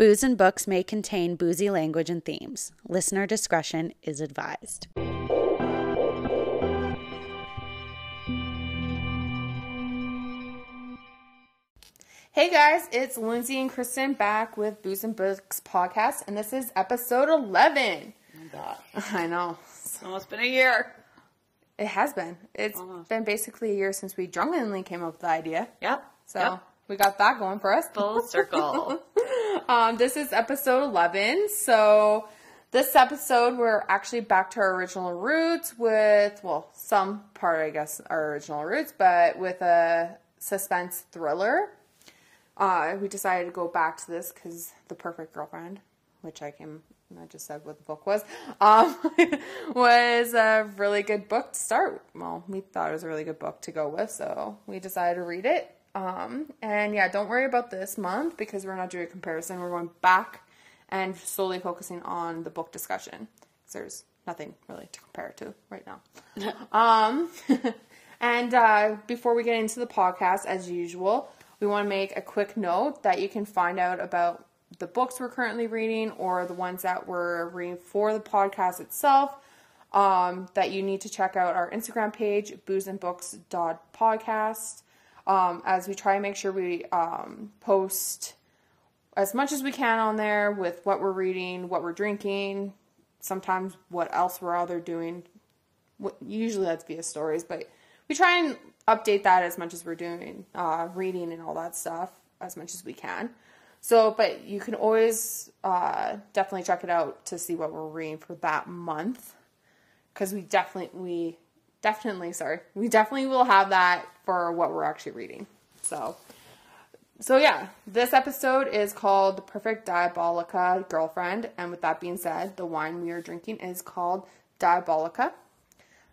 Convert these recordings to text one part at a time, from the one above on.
Booze and books may contain boozy language and themes. Listener discretion is advised. Hey guys, it's Lindsay and Kristen back with Booze and Books podcast, and this is episode 11. Oh God. I know. It's almost been a year. It has been. It's Almost. been basically a year since we drunkenly came up with the idea. Yep. So Yep. we got that going for us. Full circle. Um, this is episode 11. So, this episode, we're actually back to our original roots with, well, some part, I guess, our original roots, but with a suspense thriller. Uh, we decided to go back to this because The Perfect Girlfriend, which I came, I just said what the book was, um, was a really good book to start. Well, we thought it was a really good book to go with, so we decided to read it. Um, and yeah, don't worry about this month because we're not doing a comparison. We're going back and solely focusing on the book discussion because there's nothing really to compare it to right now. um, and uh, before we get into the podcast, as usual, we want to make a quick note that you can find out about the books we're currently reading or the ones that we're reading for the podcast itself. Um, that you need to check out our Instagram page, boozeandbooks.podcast, um, as we try and make sure we um, post as much as we can on there with what we're reading, what we're drinking, sometimes what else we're other doing. Usually that's via stories, but we try and update that as much as we're doing uh, reading and all that stuff as much as we can. So, but you can always uh, definitely check it out to see what we're reading for that month because we definitely we definitely sorry we definitely will have that for what we're actually reading. So. So yeah, this episode is called The Perfect Diabolica Girlfriend, and with that being said, the wine we are drinking is called Diabolica.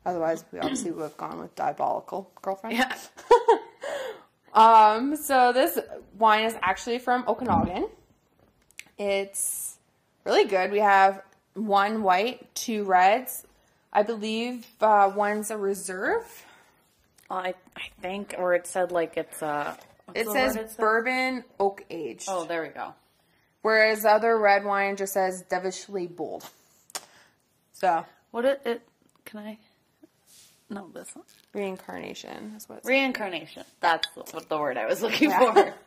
Otherwise, we obviously would have gone with Diabolical Girlfriend. yeah. Um, so this wine is actually from Okanagan. It's really good. We have one white, two reds. I believe uh, one's a reserve. I, I think, or it said like it's uh what's It the says word it bourbon oak aged. Oh, there we go. Whereas other red wine just says devilishly bold. So What it, it can I? No, this one. reincarnation is what. It's Reincarnation. That's what the word I was looking Yeah. for.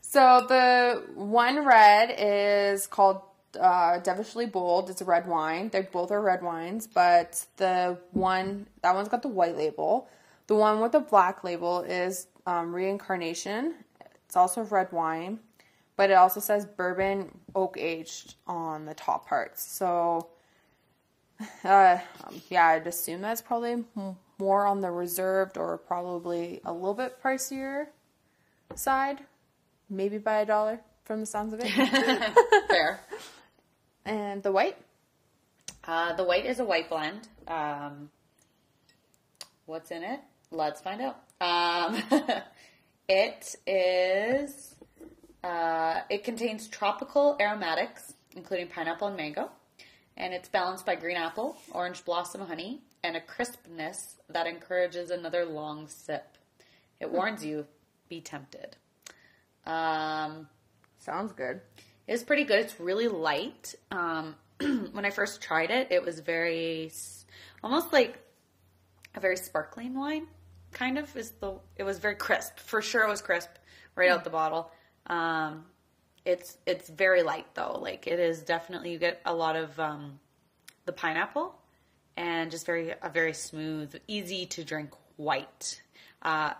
So the one red is called uh, Devilishly Bold. It's a red wine. They both are red wines, but the one that one's got the white label. The one with the black label is um, Reincarnation. It's also red wine, but it also says bourbon oak aged on the top parts. So, uh, um, yeah, I'd assume that's probably more on the reserved or probably a little bit pricier side, maybe by a dollar from the sounds of it. Fair. and the white, Uh, the white is a white blend. Um, what's in it? Let's find out. Um, it is. Uh, it contains tropical aromatics, including pineapple and mango, and it's balanced by green apple, orange blossom honey, and a crispness that encourages another long sip. It warns you, be tempted. Um, sounds good. it's pretty good. It's really light. Um, when I first tried it, it was very, almost like a very sparkling wine, kind of. Is the it was very crisp. For sure, it was crisp right out the bottle. Um, it's it's very light though. Like it is definitely you get a lot of um, the pineapple and just very a very smooth, easy to drink white. Uh,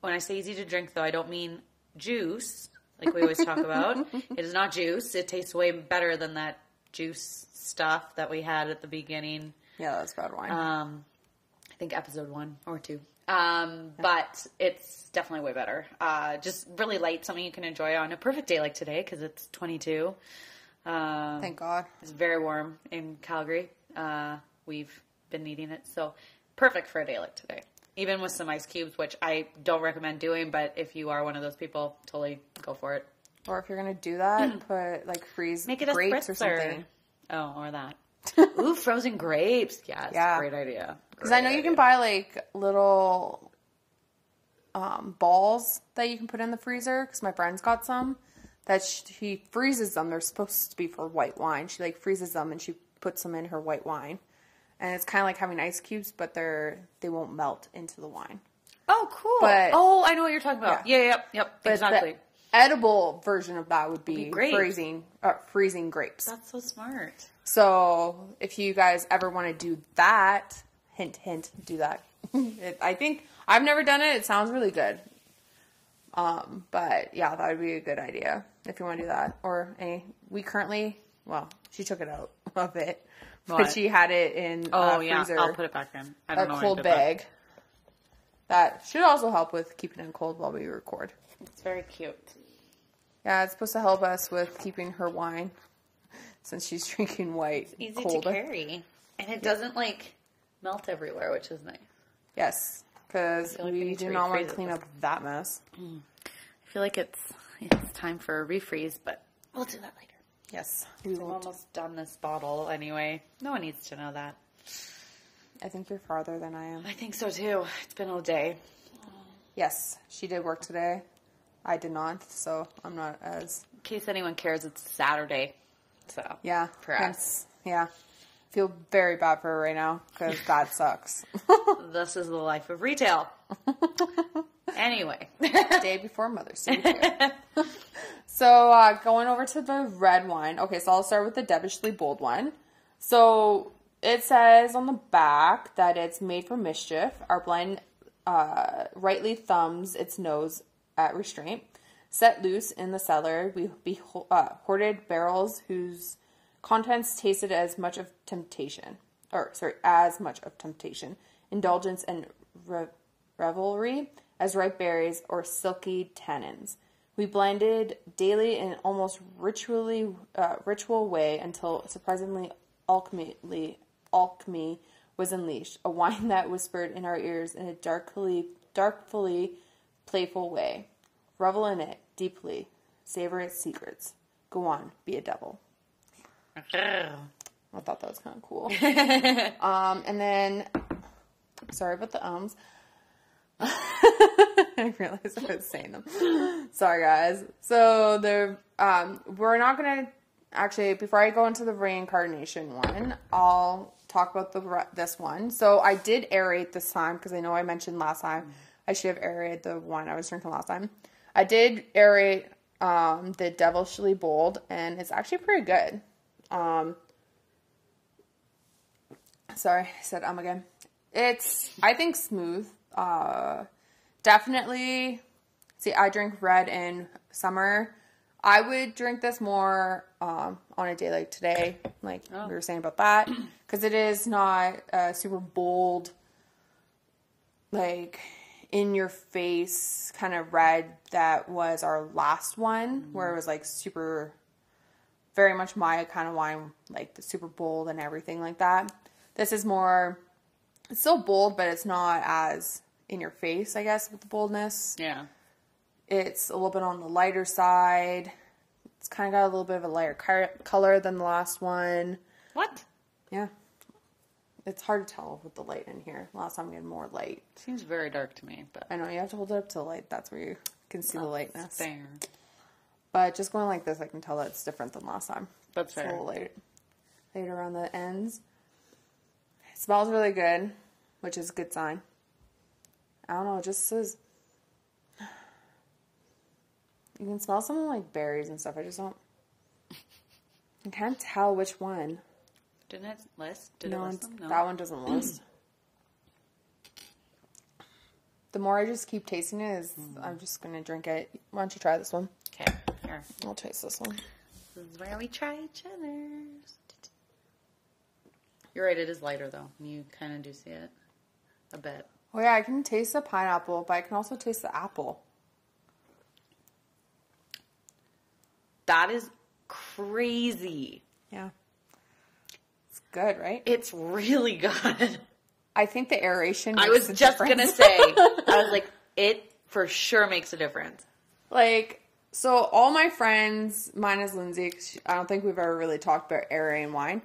when I say easy to drink, though, I don't mean juice like we always talk about. It is not juice. It tastes way better than that juice stuff that we had at the beginning. Yeah, that's bad wine. Um, I think episode one or two. Um, but it's definitely way better. Uh, just really light, something you can enjoy on a perfect day like today because it's 22. Um, Thank God. it's very warm in Calgary. Uh, we've been needing it, so perfect for a day like today. Even with some ice cubes, which I don't recommend doing, but if you are one of those people, totally go for it. Or if you're gonna do that, put like freeze Make it a grapes or something. Oh, or that. Ooh, frozen grapes. Yes, Yeah. great idea. Because I know you can buy like little um, balls that you can put in the freezer. Because my friend's got some that she freezes them. They're supposed to be for white wine. She like freezes them and she puts them in her white wine, and it's kind of like having ice cubes, but they're they won't melt into the wine. Oh, cool. But- oh, I know what you're talking about. Yeah. Yeah, yep, yep, But exactly. the edible version of that would be, grapes. freezing uh, freezing grapes. That's so smart. So if you guys ever want to do that, hint, hint, do that. it, I think I've never done it. It sounds really good. Um, but yeah, that would be a good idea if you want to do that. Or a we currently, well, she took it out of it, but she had it in Oh, a yeah. freezer, I'll put it back in. I a don't know where I cold did that. bag. That should also help with keeping it cold while we record. It's very cute. Yeah, it's supposed to help us with keeping her wine since she's drinking white Easy cold. to carry. And it doesn't, like, melt everywhere, which is nice. Yes, because like we we do not want to clean up that mess. Mm. I feel like it's it's time for a refreeze, but we'll do that later. Yes, we won't. almost done this bottle anyway. No one needs to know that. I think you're farther than I am. I think so too. It's been all day. Yes, she did work today. I did not, so I'm not as In case anyone cares, it's Saturday. So yeah. for us. yeah. Feel very bad for her right now because God sucks. This is the life of retail. anyway. Day before Mother's Day. so uh, going over to the red wine. Okay, so I'll start with the Devilishly Bold one. So it says on the back that it's made for mischief. Our blind uh, rightly thumbs its nose at restraint. Set loose in the cellar, we be uh, hoarded barrels whose contents tasted as much of temptation, or sorry, as much of temptation, indulgence, and re- revelry as ripe berries or silky tannins. We blended daily in an almost ritually uh, ritual way until surprisingly alchemy alchemy was unleashed, a wine that whispered in our ears in a darkly darkfully playful way. Revel in it deeply, savor its secrets. Go on, be a devil. I thought that was kind of cool. um, and then, sorry about the ums. I realized I was saying them. Sorry, guys. So the um, we're not gonna actually. Before I go into the reincarnation one, I'll talk about the this one. So I did aerate this time because I know I mentioned last time I should have aerated the one I was drinking last time. I did aerate um, the Devilishly Bold, and it's actually pretty good. Um, sorry, I said um again. It's I think smooth. Uh, definitely. See, I drink red in summer. I would drink this more um, on a day like today, like we were saying about that, because it is not uh, super bold, like in your face kind of red that was our last one, where it was like super very much my kind of wine, like the super bold and everything like that. This is more, it's still bold, but it's not as in your face, I guess, with the boldness. Yeah. It's a little bit on the lighter side. It's kind of got a little bit of a lighter car- color than the last one. What? Yeah. It's hard to tell with the light in here. Last time we had more light. Seems very dark to me, but I know you have to hold it up to the light. That's where you can see the oh, lightness. fair. But just going like this, I can tell that it's different than last time. That's It's a fair. little light, lighter around the ends. It smells really good, which is a good sign. I don't know, it just says. You can smell something like berries and stuff. I just don't. I can't tell which one. Didn't it list? Did No, it list? No. that one doesn't list. the more I just keep tasting it, is hmm. I'm just gonna drink it. Why don't you try this one? Okay. Here. I'll taste this one. This is where we try each other's. You're right. It is lighter though. You kind of do see it a bit. Oh yeah, I can taste the pineapple, but I can also taste the apple. That is crazy. Yeah. It's good, right? It's really good. I think the aeration. I was a just difference. gonna say. I was like, it for sure makes a difference. like, so all my friends, minus Lindsay, 'cause she- I don't think we've ever really talked about aerating wine.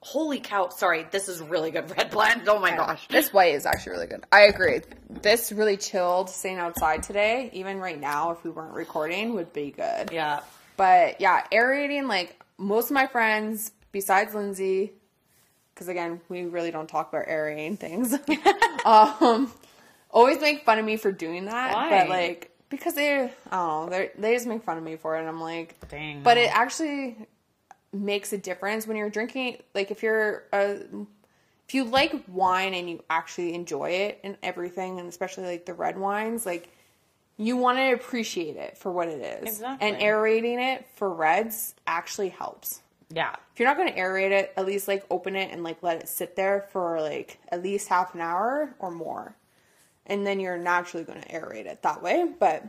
holy cow! Sorry, this is really good red blend. Oh my gosh. This white is actually really good. I agree. This really chilled staying outside today, even right now, if we weren't recording, would be good. Yeah. But yeah, aerating, like most of my friends, besides Lindsay, because again, we really don't talk about aerating things, um, always make fun of me for doing that. Why? But like, because they, oh, they they just make fun of me for it. And I'm like, Dang. But it actually makes a difference when you're drinking. Like, if you're a if you like wine and you actually enjoy it and everything, and especially like the red wines, like you want to appreciate it for what it is. Exactly. And aerating it for reds actually helps. Yeah. If you're not going to aerate it, at least like open it and like let it sit there for like at least half an hour or more. And then you're naturally going to aerate it that way. But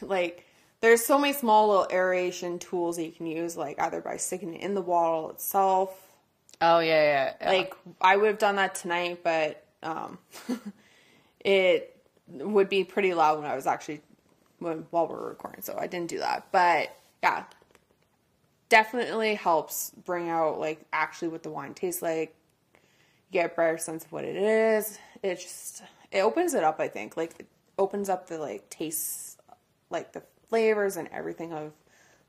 like there's so many small little aeration tools that you can use, like either by sticking it in the bottle itself Oh yeah, yeah. yeah. like I would have done that tonight, but um, it would be pretty loud when I was actually when, while we're recording, so I didn't do that. But yeah, definitely helps bring out like actually what the wine tastes like. You get a better sense of what it is. It just it opens it up. I think like it opens up the like tastes, like the flavors and everything of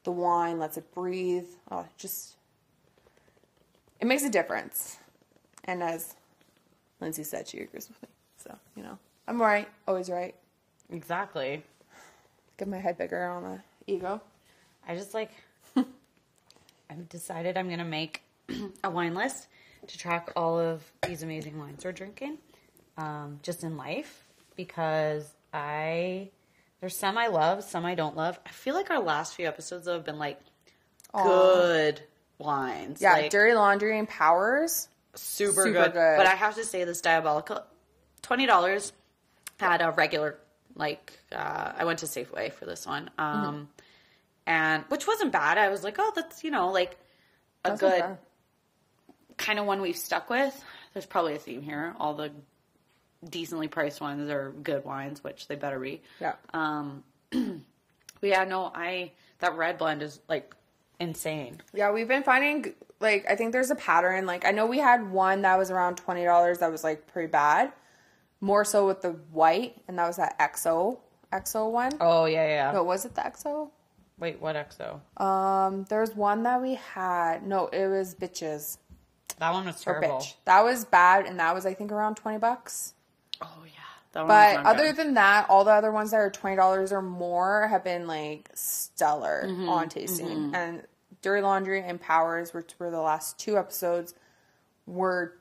the wine. Lets it breathe. Oh, just it makes a difference. And as Lindsay said, she agrees with me. So, you know, I'm right, always right. exactly. Get my head bigger on the ego. I just like I've decided I'm gonna make a wine list to track all of these amazing wines we're drinking, um, just in life because I there's some I love, some I don't love. I feel like our last few episodes have been like good wines, Yeah, like, Dirty Laundry and Powers. super, super good. good. But I have to say this diabolical twenty dollars had a regular like uh, I went to Safeway for this one. Um Mm-hmm. and which wasn't bad. I was like, oh that's you know, like a That's good kind of one we've stuck with. There's probably a theme here. All the decently priced ones are good wines, which they better be. Yeah. Um but yeah, no, I that red blend is like insane. Yeah, we've been finding like I think there's a pattern. Like I know we had one that was around twenty dollars that was like pretty bad. More so with the white, and that was that XO XO one. Oh yeah, yeah. No, was it the XO? Wait, what XO? Um, there's one that we had. No, it was bitches That one was or terrible. bitch. That was bad, and that was I think around twenty bucks. Oh yeah. But other good. than that, all the other ones that are twenty dollars or more have been like stellar Mm-hmm, on tasting. And Dirty Laundry and Powers, which were the last two episodes, were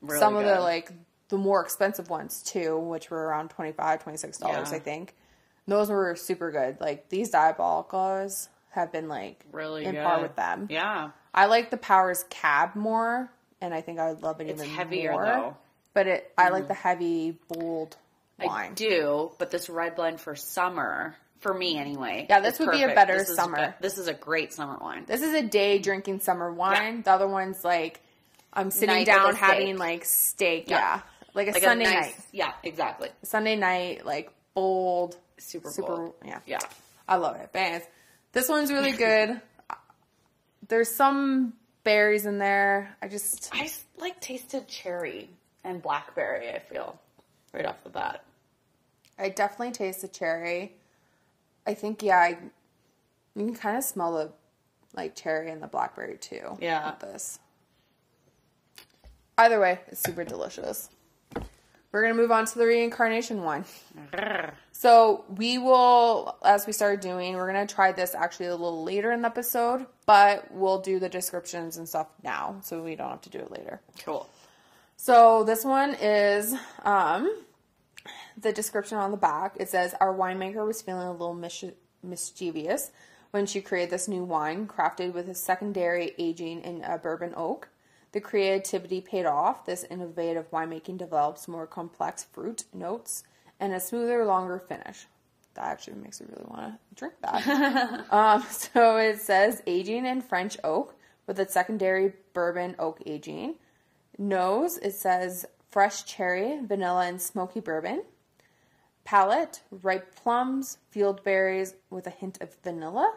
Really some of the like the more expensive ones too, which were around 25 26 dollars, Yeah. I think. Those were super good. Like these diabolicals have been like really in good. par with them. Yeah. I like the Powers cab more, and I think I would love it It's even heavier, more. though. Mm. But it, I like the heavy, bold wine. I do, but this red blend for summer, for me anyway. Yeah, this is would be a better This summer. good. This is a great summer wine. This is a day drinking summer wine. The other one's like I'm sitting Night down having steak. like steak. Yeah. Yeah, like a Like Sunday a nice, night. Yeah, exactly. Sunday night, like bold, Super, super. bold. Yeah, Yeah. I love it. But anyways, this one's really good. There's some berries in there. I just I s- like tasted cherry and blackberry, I feel, right off the bat. I definitely taste the cherry. I think yeah, I, you can kind of smell the like cherry and the blackberry too. Yeah. with this. Either way, it's super delicious. We're gonna move on to the reincarnation one. So we will, as we started doing, we're gonna try this actually a little later in the episode, but we'll do the descriptions and stuff now, so we don't have to do it later. Cool. So this one is um, the description on the back. It says our winemaker was feeling a little mis- mischievous when she created this new wine, crafted with a secondary aging in a bourbon oak. The creativity paid off. This innovative winemaking develops more complex fruit notes and a smoother, longer finish. That actually makes me really want to drink that. um, so it says aging in French oak with a secondary bourbon oak aging. Nose, it says fresh cherry, vanilla, and smoky bourbon. Palate, ripe plums, field berries with a hint of vanilla.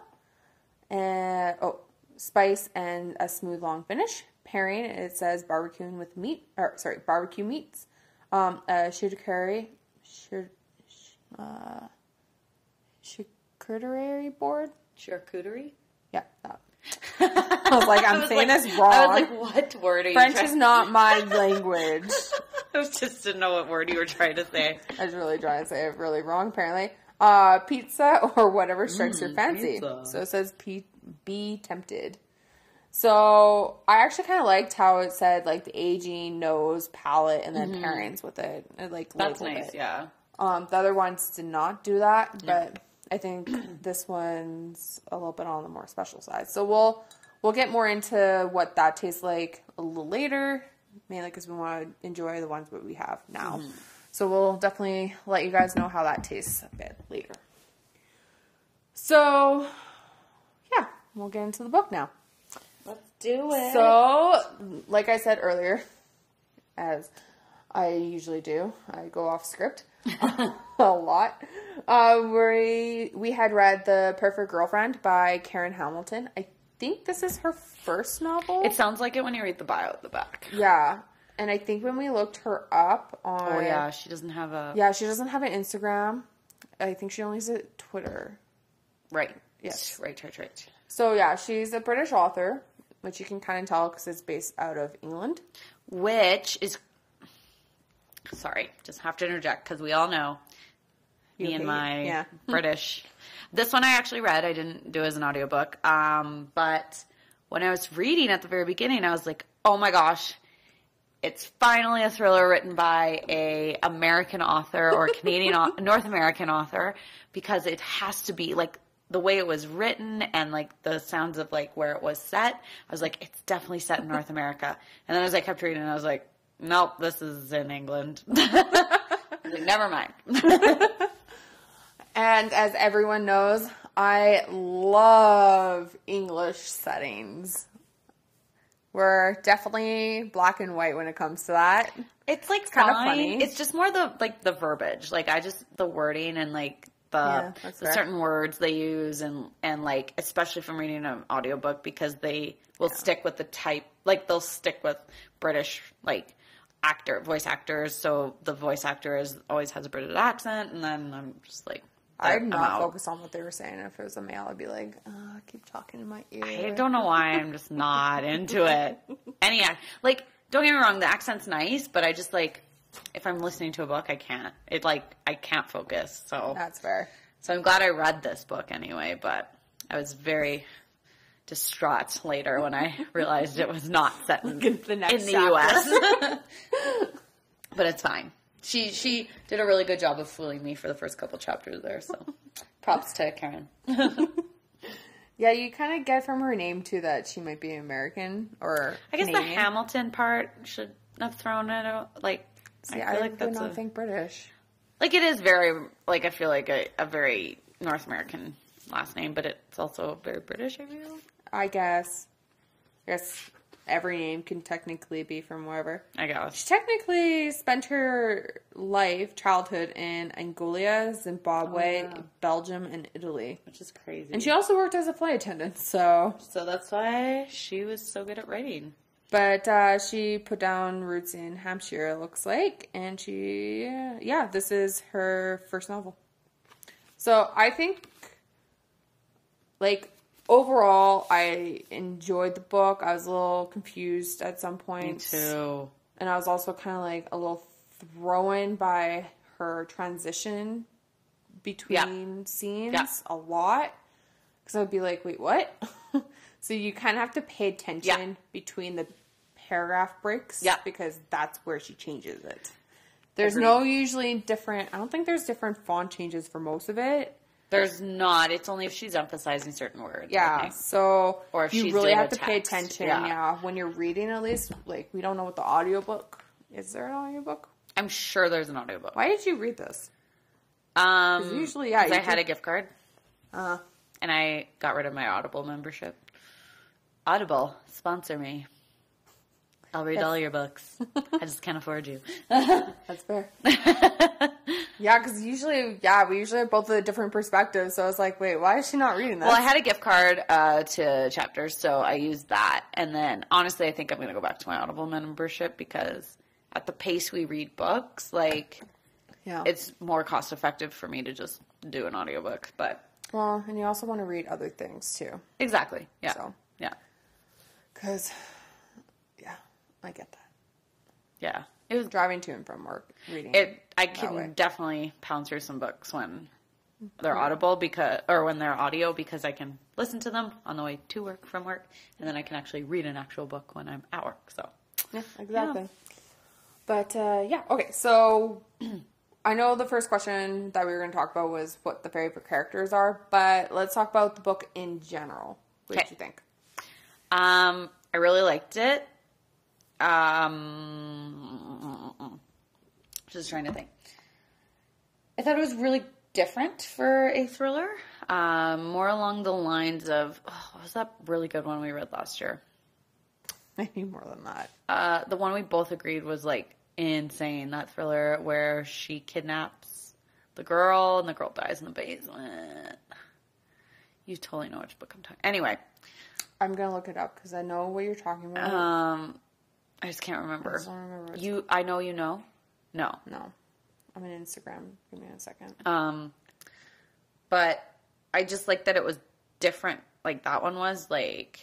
And oh, spice and a smooth long finish. Pairing, it says barbecuing with meat, or sorry, barbecue meats. Um, a charcuterie, char- uh, charcuterie board. Charcuterie. Yeah, that. I was like, I'm was saying like- this wrong. I was like, what word are you French trying- is not my language. I was just didn't know what word you were trying to say. I was really trying to say it really wrong, apparently. Uh, pizza or whatever strikes your fancy. pizza. So it says pe- be tempted. So I actually kind of liked how it said like the aging, nose, palate, and then pairings with it. It like Mm-hmm. That's labeled nice. it. Yeah. Um, the other ones did not do that, but I think this one's a little bit on the more special side. So we'll we'll get more into what that tastes like a little later, mainly because we want to enjoy the ones that we have now. Mm-hmm. So we'll definitely let you guys know how that tastes a bit later. So yeah, we'll get into the book now. Let's do it. So, like I said earlier, as I usually do, I go off script a lot. Uh, we we had read The Perfect Girlfriend by Karen Hamilton. I think this is her first novel. it sounds like it when you read the bio at the back. yeah, and I think when we looked her up on Oh yeah, she doesn't have a yeah, she doesn't have an Instagram. I think she only has a Twitter. right. Yes. Right. Right. Right. So yeah, she's a British author, which you can kind of tell because it's based out of England. Which is sorry, just have to interject because we all know Me and my yeah. British. This one I actually read. I didn't do it as an audiobook. Um, but when I was reading at the very beginning, I was like, "Oh my gosh, it's finally a thriller written by a American author or Canadian au- North American author because it has to be like the way it was written and like the sounds of like where it was set. I was like, it's definitely set in North America. And then as I kept reading, I was like, nope, this is in England. I was like, never mind. And as everyone knows, I love English settings. We're definitely black and white when it comes to that. It's like kinda funny. It's just more the like the verbiage. Like I just the wording and like the, Yeah, the certain words they use and and like especially from reading an audiobook because they will stick with the type like they'll stick with British like actor voice actors. So the voice actor is always has a British accent and then I'm just like I'd not focus on what they were saying. If it was a male, I'd be like, oh, keep talking in my ear. I don't know why I'm just not into it. Any act like don't get me wrong, the accent's nice, but I just like if I'm listening to a book, I can't. It like I can't focus. So That's fair. so I'm glad I read this book anyway. But I was very distraught later when I realized it was not set in, the next in the. U.S. but it's fine. She she did a really good job of fooling me for the first couple chapters there. So props to Karen. Yeah, you kind of get from her name too that she might be American or I guess the Hamilton part should have thrown it out. Like, See, I I, like that's not a, think British. like it is very like I feel like a, a very North American last name, but it's also very British. I feel. I guess. I guess every name can technically be from wherever. I guess. She technically spent her life, childhood in Angola, Zimbabwe, Oh, yeah. Belgium, and Italy. Which is crazy. And she also worked as a flight attendant, so. so that's why she was so good at writing. But uh, she put down roots in Hampshire, it looks like. And she, yeah, this is her first novel. So I think, like, overall, I enjoyed the book. I was a little confused at some points. too. And I was also kind of like a little thrown by her transition between scenes Yeah. a lot. Because I'd be like, wait, what? so you kind of have to pay attention between the paragraph breaks. Yeah. Because that's where she changes it. There's no usually different, I don't think there's different font changes for most of it. There's not. It's only if she's emphasizing certain words. Yeah, so Or if you she's really have to pay attention. yeah. Yeah. when you're reading at least. Like we don't know what the audiobook is. There an audiobook? I'm sure there's an audiobook. Why did you read this? Um, usually, yeah, I had a gift card. Uh, and I got rid of my Audible membership. Audible, sponsor me. I'll read all your books. I just can't afford you. that's fair. Yeah, because usually, yeah, we usually have both of the different perspectives. So I was like, wait, why is she not reading this? Well, I had a gift card uh, to Chapters, so I used that. And then, honestly, I think I'm going to go back to my Audible membership because at the pace we read books, like yeah. it's more cost effective for me to just do an audiobook. But well, and you also want to read other things too. exactly, yeah, So. yeah, Because, yeah, I get that. yeah. It was Driving to and from work, reading. it. I can definitely pound through some books when they're audible because or when they're audio because I can listen to them on the way to work from work, and then I can actually read an actual book when I'm at work. So Yeah, exactly. But uh, yeah, okay. So I know the first question that we were going to talk about was what the favorite characters are, but let's talk about the book in general. What did you think? Um, I really liked it. Um, just trying to think. I thought it was really different for a thriller. Um, more along the lines of oh, what was that really good one we read last year? I need more than that. Uh, the one we both agreed was like insane. That thriller where she kidnaps the girl and the girl dies in the basement. You totally know which book I'm talking. About. Anyway, I'm to look it up because I know what you're talking about. um, I just can't remember. just don't remember You, I know you know. No, no. I'm in Instagram. Give me a second. um, but I just like that it was different. Like that one was like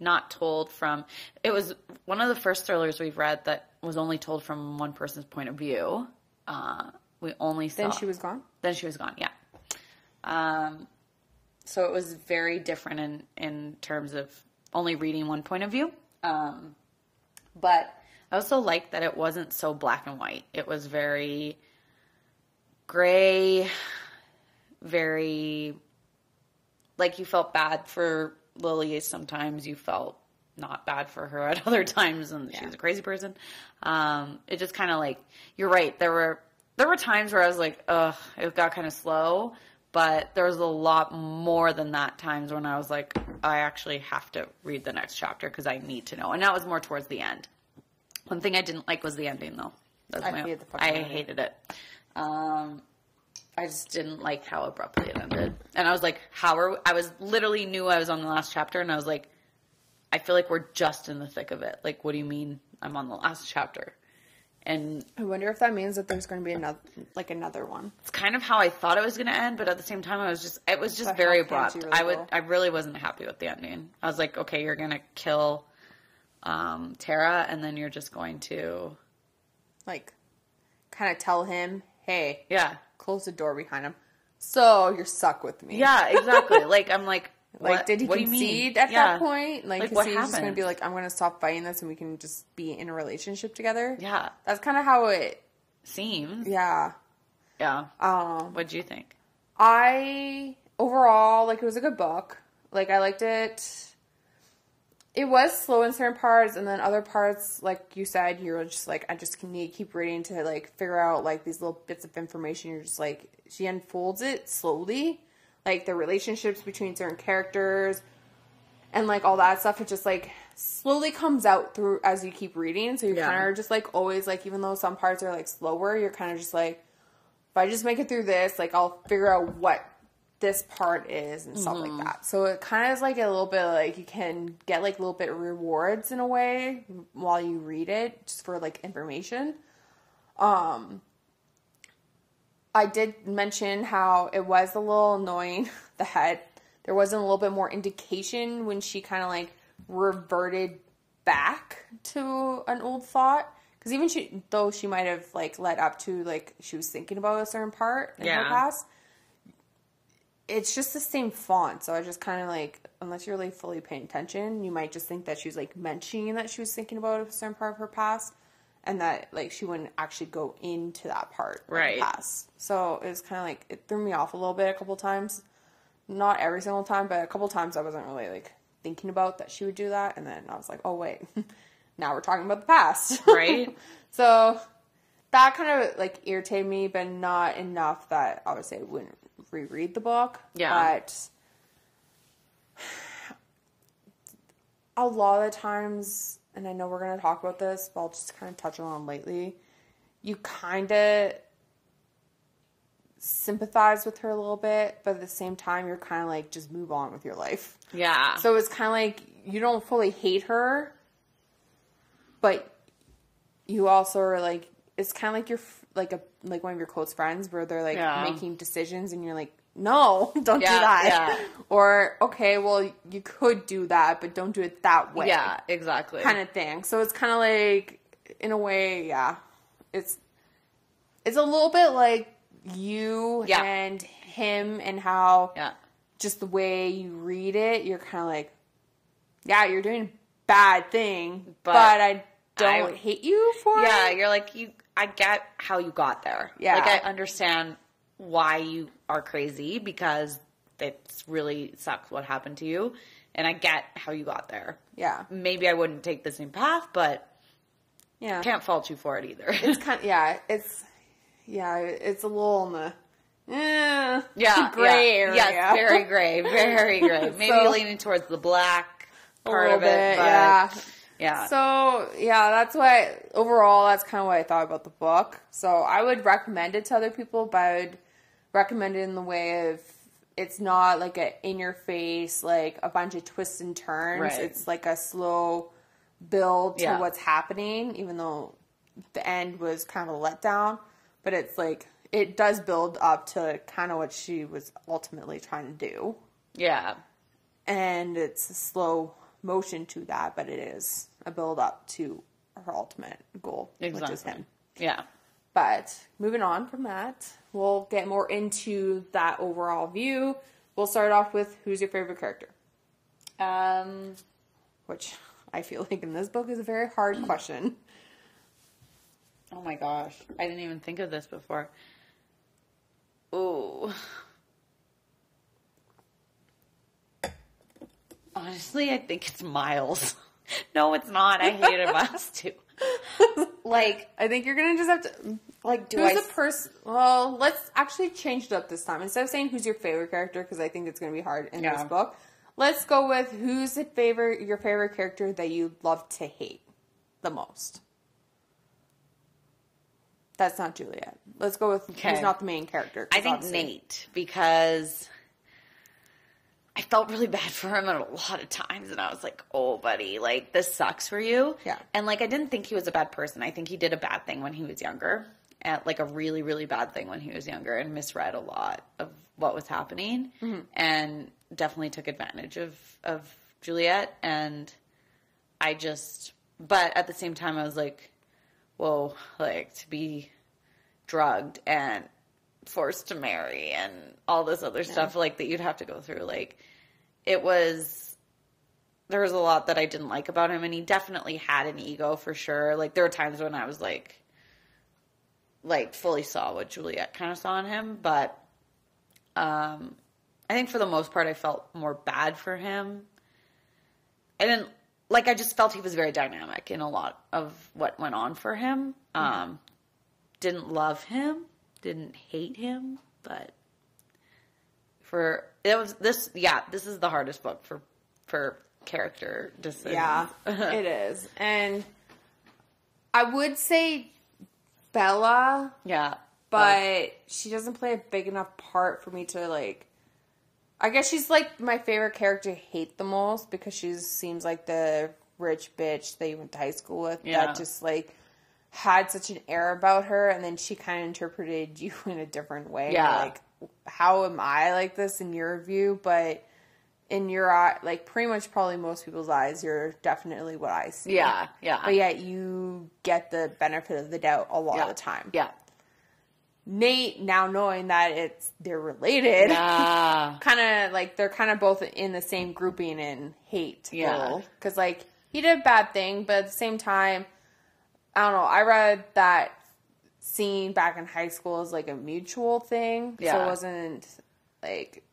not told from. It was one of the first thrillers we've read that was only told from one person's point of view. Uh, we only saw. then she was gone. Then she was gone. Yeah. Um, so it was very different in in terms of only reading one point of view. Um, but I also liked that it wasn't so black and white. It was very gray, very like you felt bad for Lily. Sometimes you felt not bad for her at other times, and she's a crazy person. Um, it just kind of like you're right. There were there were times where I was like, ugh, it got kind of slow. But there was a lot more than that times when I was like, I actually have to read the next chapter because I need to know. And that was more towards the end. One thing I didn't like was the ending, though. That's I my- hated the fucking I hated it. Um, I just didn't like how abruptly it ended. And I was like, how are we? I was literally knew I was on the last chapter, and I was like, I feel like we're just in the thick of it. Like, what do you mean I'm on the last chapter? And I wonder if that means that there's going to be another, like another one. it's kind of how I thought it was going to end, but at the same time, I was just, it was just But very abrupt. really I would? I really wasn't happy with the ending. I was like, okay, you're going to kill um, Tara, and then you're just going to, Like, kind of tell him, hey, yeah, close the door behind him. So you're stuck with me. yeah, exactly. like I'm like, Like, did he what do you mean? concede at Yeah. that point? Like, Like, what was just to be like, I'm to stop fighting this and we can just be in a relationship together? Yeah, That's kind of how it, seems. yeah. Yeah. Um, what do you think? I, overall, like, it was a good book. Like, I liked it. It was slow in certain parts, and then other parts, like you said, you were just like, I just need to keep reading to, like, figure out, like, these little bits of information. You're just like, she unfolds it slowly. Like, the relationships between certain characters, and like all that stuff it just like slowly comes out through as you keep reading so you're Yeah. kind of just like always like even though some parts are like slower you're kind of just like if i just make it through this like i'll figure out what this part is and stuff like that so it kind of is like a little bit like you can get like a little bit rewards in a way while you read it just for like information um I did mention how it was a little annoying the head. there wasn't a little bit more indication when she kind of like reverted back to an old thought. Because even she, though she might have like led up to like she was thinking about a certain part in her Yeah. past, it's just the same font. So I just kind of like, unless you're really fully paying attention, you might just think that she was like mentioning that she was thinking about a certain part of her past, and that like she wouldn't actually go into that part Right. past. So it was kind of like it threw me off a little bit a couple times. Not every single time, but a couple times I wasn't really like thinking about that she would do that, and then I was like, oh wait, now we're talking about the past, Right. so that kind of like irritated me, but not enough that obviously I wouldn't reread the book. Yeah. But a lot of times, and I know we're gonna talk about this, but I'll just kind of touch on it lately. You kind of sympathize with her a little bit, but at the same time, you're kind of like, just move on with your life. Yeah. So it's kind of like you don't fully hate her, but you also are like, it's kind of like you're like a like one of your close friends where they're like Yeah. making decisions and you're like, no, don't do that. yeah. Or okay, well you could do that, but don't do it that way. yeah, exactly. kind of thing. So it's kind of like, in a way, yeah, it's it's a little bit like you Yeah. and him and how Yeah. just the way you read it, you're kind of like, yeah, you're doing a bad thing, but, But I don't I- hate you for Yeah, it. Yeah, you're like you. I get how you got there. Yeah. like I understand why you are crazy because it's really sucks what happened to you, and I get how you got there. Yeah, Maybe I wouldn't take the same path, but yeah. can't fault you for it either. It's kind of yeah. It's yeah. It's a little in the eh, yeah, gray yeah. area. Yes, very gray, very gray. Maybe So- leaning towards the black a part little of it. bit. yeah. Yeah. So yeah, that's why overall that's kind of what I thought about the book. So I would recommend it to other people, but I would recommend it in the way of it's not like a in your face like a bunch of twists and turns. Right. It's like a slow build to Yeah. what's happening, even though the end was kind of a letdown. But it's like it does build up to kind of what she was ultimately trying to do yeah, and it's a slow motion to that, but it is a build up to her ultimate goal, which is him. Yeah. But moving on from that, we'll get more into that overall view. We'll start off with who's your favorite character, Um. which I feel like in this book is a very hard question. Oh my gosh, I didn't even think of this before. Ooh. Honestly, I think it's Miles. no, it's not. I hated Miles too. like, I think you're gonna just have to. like, do Who's I? the person? Well, let's actually change it up this time. Instead of saying who's your favorite character, because I think it's gonna be hard in Yeah. this book. Let's go with who's the favorite your favorite character that you love to hate the most. That's not Juliette. Let's go with Okay. who's not the main character. I think obviously- Nate because I felt really bad for him at a lot of times, and I was like, "Oh, buddy, like this sucks for you." Yeah. And like, I didn't think he was a bad person. I think he did a bad thing when he was younger, and like a really, really bad thing when he was younger, and misread a lot of what was happening, mm-hmm. and definitely took advantage of of Juliette. And I just, but at the same time, I was like, whoa, like to be drugged and forced to marry and all this other stuff like that you'd have to go through. Like it was there was a lot that I didn't like about him and he definitely had an ego for sure. Like there were times when I was like like fully saw what Juliette kind of saw in him, but um I think for the most part I felt more bad for him. I didn't like I just felt he was very dynamic in a lot of what went on for him. Um didn't love him, didn't hate him, but for it was this yeah, this is the hardest book for for character decisions. Yeah, it is. And I would say Bella, yeah. but she doesn't play a big enough part for me to like. I guess she's like my favorite character to hate the most because she seems like the rich bitch that you went to high school with Yeah. that just like had such an air about her, and then she kind of interpreted you in a different way. Yeah. like how am I like this in your view? But in your eye, like pretty much probably most people's eyes, you're definitely what I see. yeah, yeah. But yet you get the benefit of the doubt a lot yeah. of the time. Yeah. Nate, now knowing that it's they're related, Yeah. kind of like they're kind of both in the same grouping in hate. Yeah. Because like he did a bad thing, but at the same time, I don't know. I read that scene back in high school as like a mutual thing, so Yeah. it wasn't like.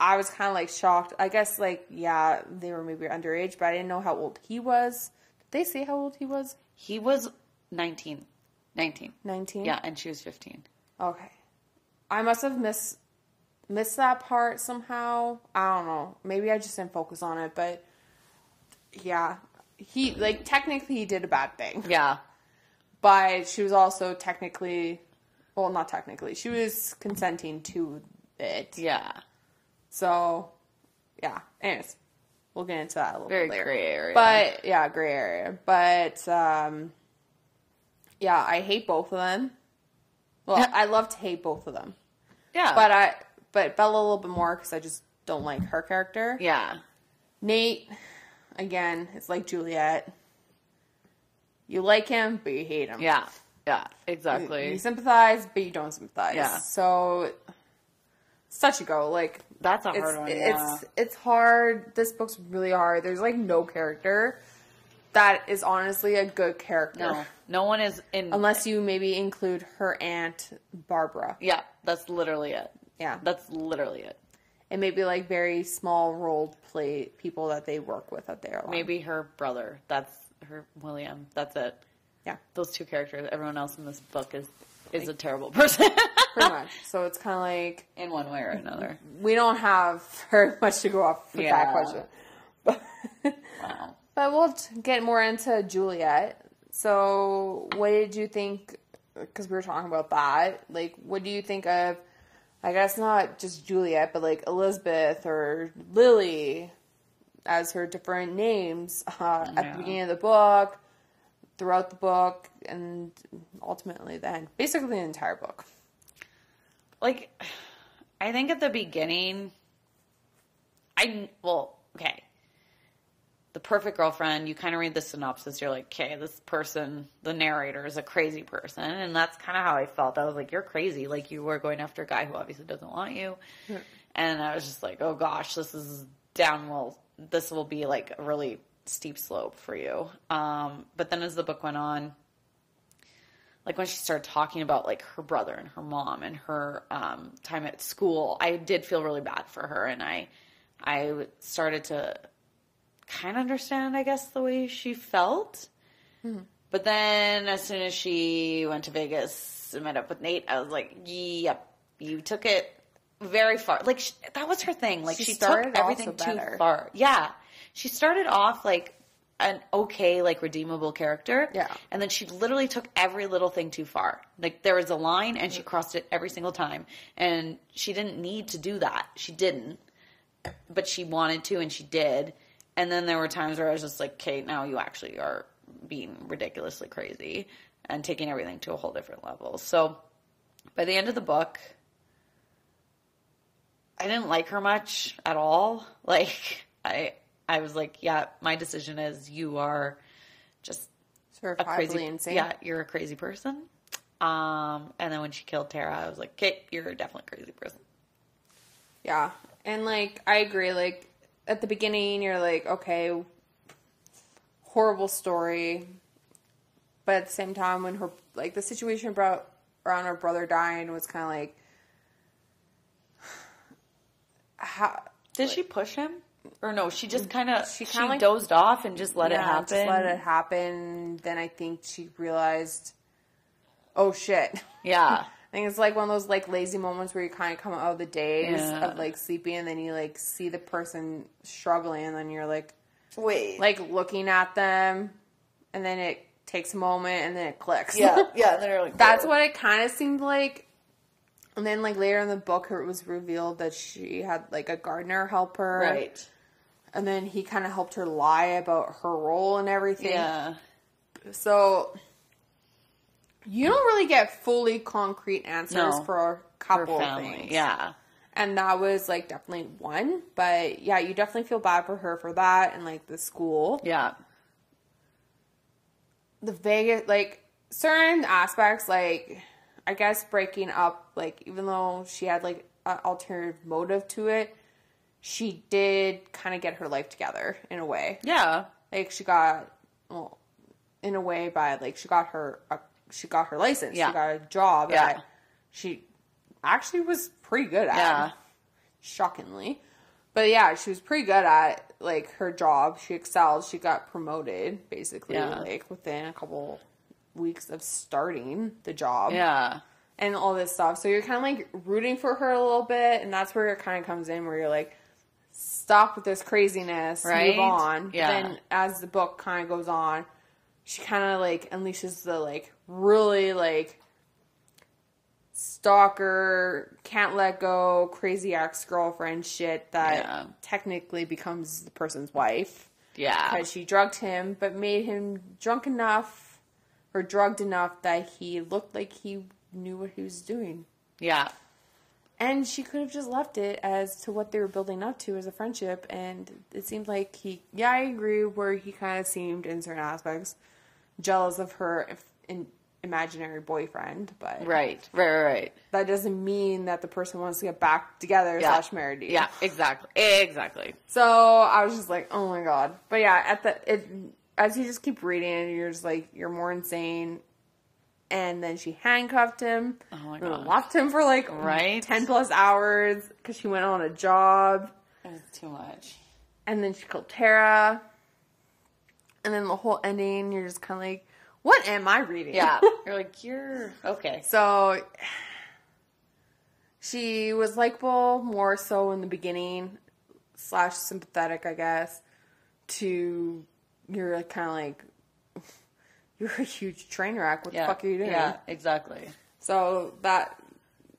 I was kind of like shocked. I guess like yeah, they were maybe underage, but I didn't know how old he was. Did they say how old he was? He was 19. 19. Nineteen. Yeah, and she was 15. Okay. I must have missed missed that part somehow. I don't know. Maybe I just didn't focus on it, but yeah. He like technically he did a bad thing. Yeah. But she was also technically well, not technically. She was consenting to it. Yeah. So, yeah. Anyways, we'll get into that a little Very bit later. gray area. But yeah, gray area. But um, yeah, I hate both of them. Well, I love to hate both of them, yeah. but I but Bella a little bit more because I just don't like her character. yeah. Nate, again, it's like Juliette. You like him, but you hate him. Yeah. Yeah. Exactly. you sympathize, but you don't sympathize. Yeah. So such a go. Like That's a it's hard one. it's yeah. it's hard. This book's really hard. There's like no character that is honestly a good character. No. No one is in. Unless you maybe include her aunt Barbara. yeah. That's literally it. Yeah. That's literally it. And maybe like very small role play people that they work with at their Maybe her brother. That's her William. That's it. Yeah. Those two characters. Everyone else in this book is is a terrible person Pretty much. So it's kinda like in one way or another. we don't have very much to go off with that Yeah. question. But Wow. But we'll get more into Juliette. So, what did you think? Because we were talking about that. Like, what do you think of? I guess not just Juliette, but like Elizabeth or Lily as her different names uh, at the beginning of the book, throughout the book, and ultimately the end. Basically, the entire book. like I think at the beginning I well, okay. The perfect girlfriend, you kind of read the synopsis, you're like, okay, this person, the narrator is a crazy person. And that's kind of how I felt. I was like, you're crazy. Like, you were going after a guy who obviously doesn't want you. And I was just like, oh gosh, this is downhill. This will be like a really steep slope for you. Um, but then as the book went on, like when she started talking about like her brother and her mom and her um, time at school, I did feel really bad for her, and I I started to kind of understand, I guess, the way she felt. Mm-hmm. But then, as soon as she went to Vegas and met up with Nate, I was like, "Yep, you took it very far." Like sh that was her thing. Like She she, started took everything too far. Yeah, she started off like an okay, like redeemable character. Yeah. And then she literally took every little thing too far. Like there was a line and she mm-hmm. crossed it every single time. And she didn't need to do that. She didn't. But she wanted to and she did. And then there were times where I was just like, Kate, now you actually are being ridiculously crazy and taking everything to a whole different level. So by the end of the book, I didn't like her much at all. Like I I was like, yeah, my decision is you are just a crazy insane. Yeah, you're a crazy person. Um, and then when she killed Tara, I was like, okay, you're definitely a crazy person. Yeah. And like I agree, like at the beginning you're like, okay, horrible story. But at the same time when her like the situation brought around her brother dying was kinda like how Did she push him? Or no, she just kind of She she, kinda like- dozed off and just let it happen. Just let it happen. Then I think she realized oh shit. Yeah. I think it's like one of those like lazy moments where you kind of come out of the days Yeah. of like sleeping and then you like see the person struggling and then you're like Wait. like looking at them and then it takes a moment and then it clicks. yeah, yeah. And then you're like, That's what it kind of seemed like. And then like later in the book it was revealed that she had like a gardener help her. right. And then he kind of helped her lie about her role and everything. Yeah. So you don't really get fully concrete answers No. for a couple of family. things. Yeah. And that was like definitely one. But yeah, you definitely feel bad for her for that and like the school. Yeah. The Vegas like certain aspects like I guess breaking up like even though she had like an alternative motive to it, she did kind of get her life together in a way. Yeah. Like she got well in a way by like she got her uh, she got her license. Yeah. She got a job Yeah. that she actually was pretty good at. Yeah. Shockingly. But yeah, she was pretty good at like her job. She excelled. She got promoted basically Yeah. like within a couple weeks of starting the job Yeah. and all this stuff. So you're kind of like rooting for her a little bit, and that's where it kind of comes in, where you're like, stop with this craziness, Right? move on. Yeah. Then as the book kind of goes on, she kind of like unleashes the like really like stalker, can't let go, crazy ex girlfriend shit that Yeah. technically becomes the person's wife Yeah. because she drugged him, but made him drunk enough or drugged enough that he looked like he knew what he was doing. Yeah. And she could have just left it as to what they were building up to as a friendship. And it seemed like he, yeah, I agree, where he kind of seemed in certain aspects jealous of her if, in, imaginary boyfriend. But Right. Right. Right. right. that doesn't mean that the person wants to get back together Yeah. slash married. Yeah. Exactly. Exactly. So I was just like, oh my god. But yeah, at the it as you just keep reading, you're just like you're more insane. And then she handcuffed him. Oh my and God. Left him for like Right. ten plus hours because she went on a job. It was too much. And then she killed Tara. And then the whole ending, you're just kind of like, what am I reading? Yeah. You're like you're okay. So she was likable more so in the beginning, slash sympathetic, I guess. To you're kind of like you're a huge train wreck. What Yeah. the fuck are you doing? Yeah. Exactly. So that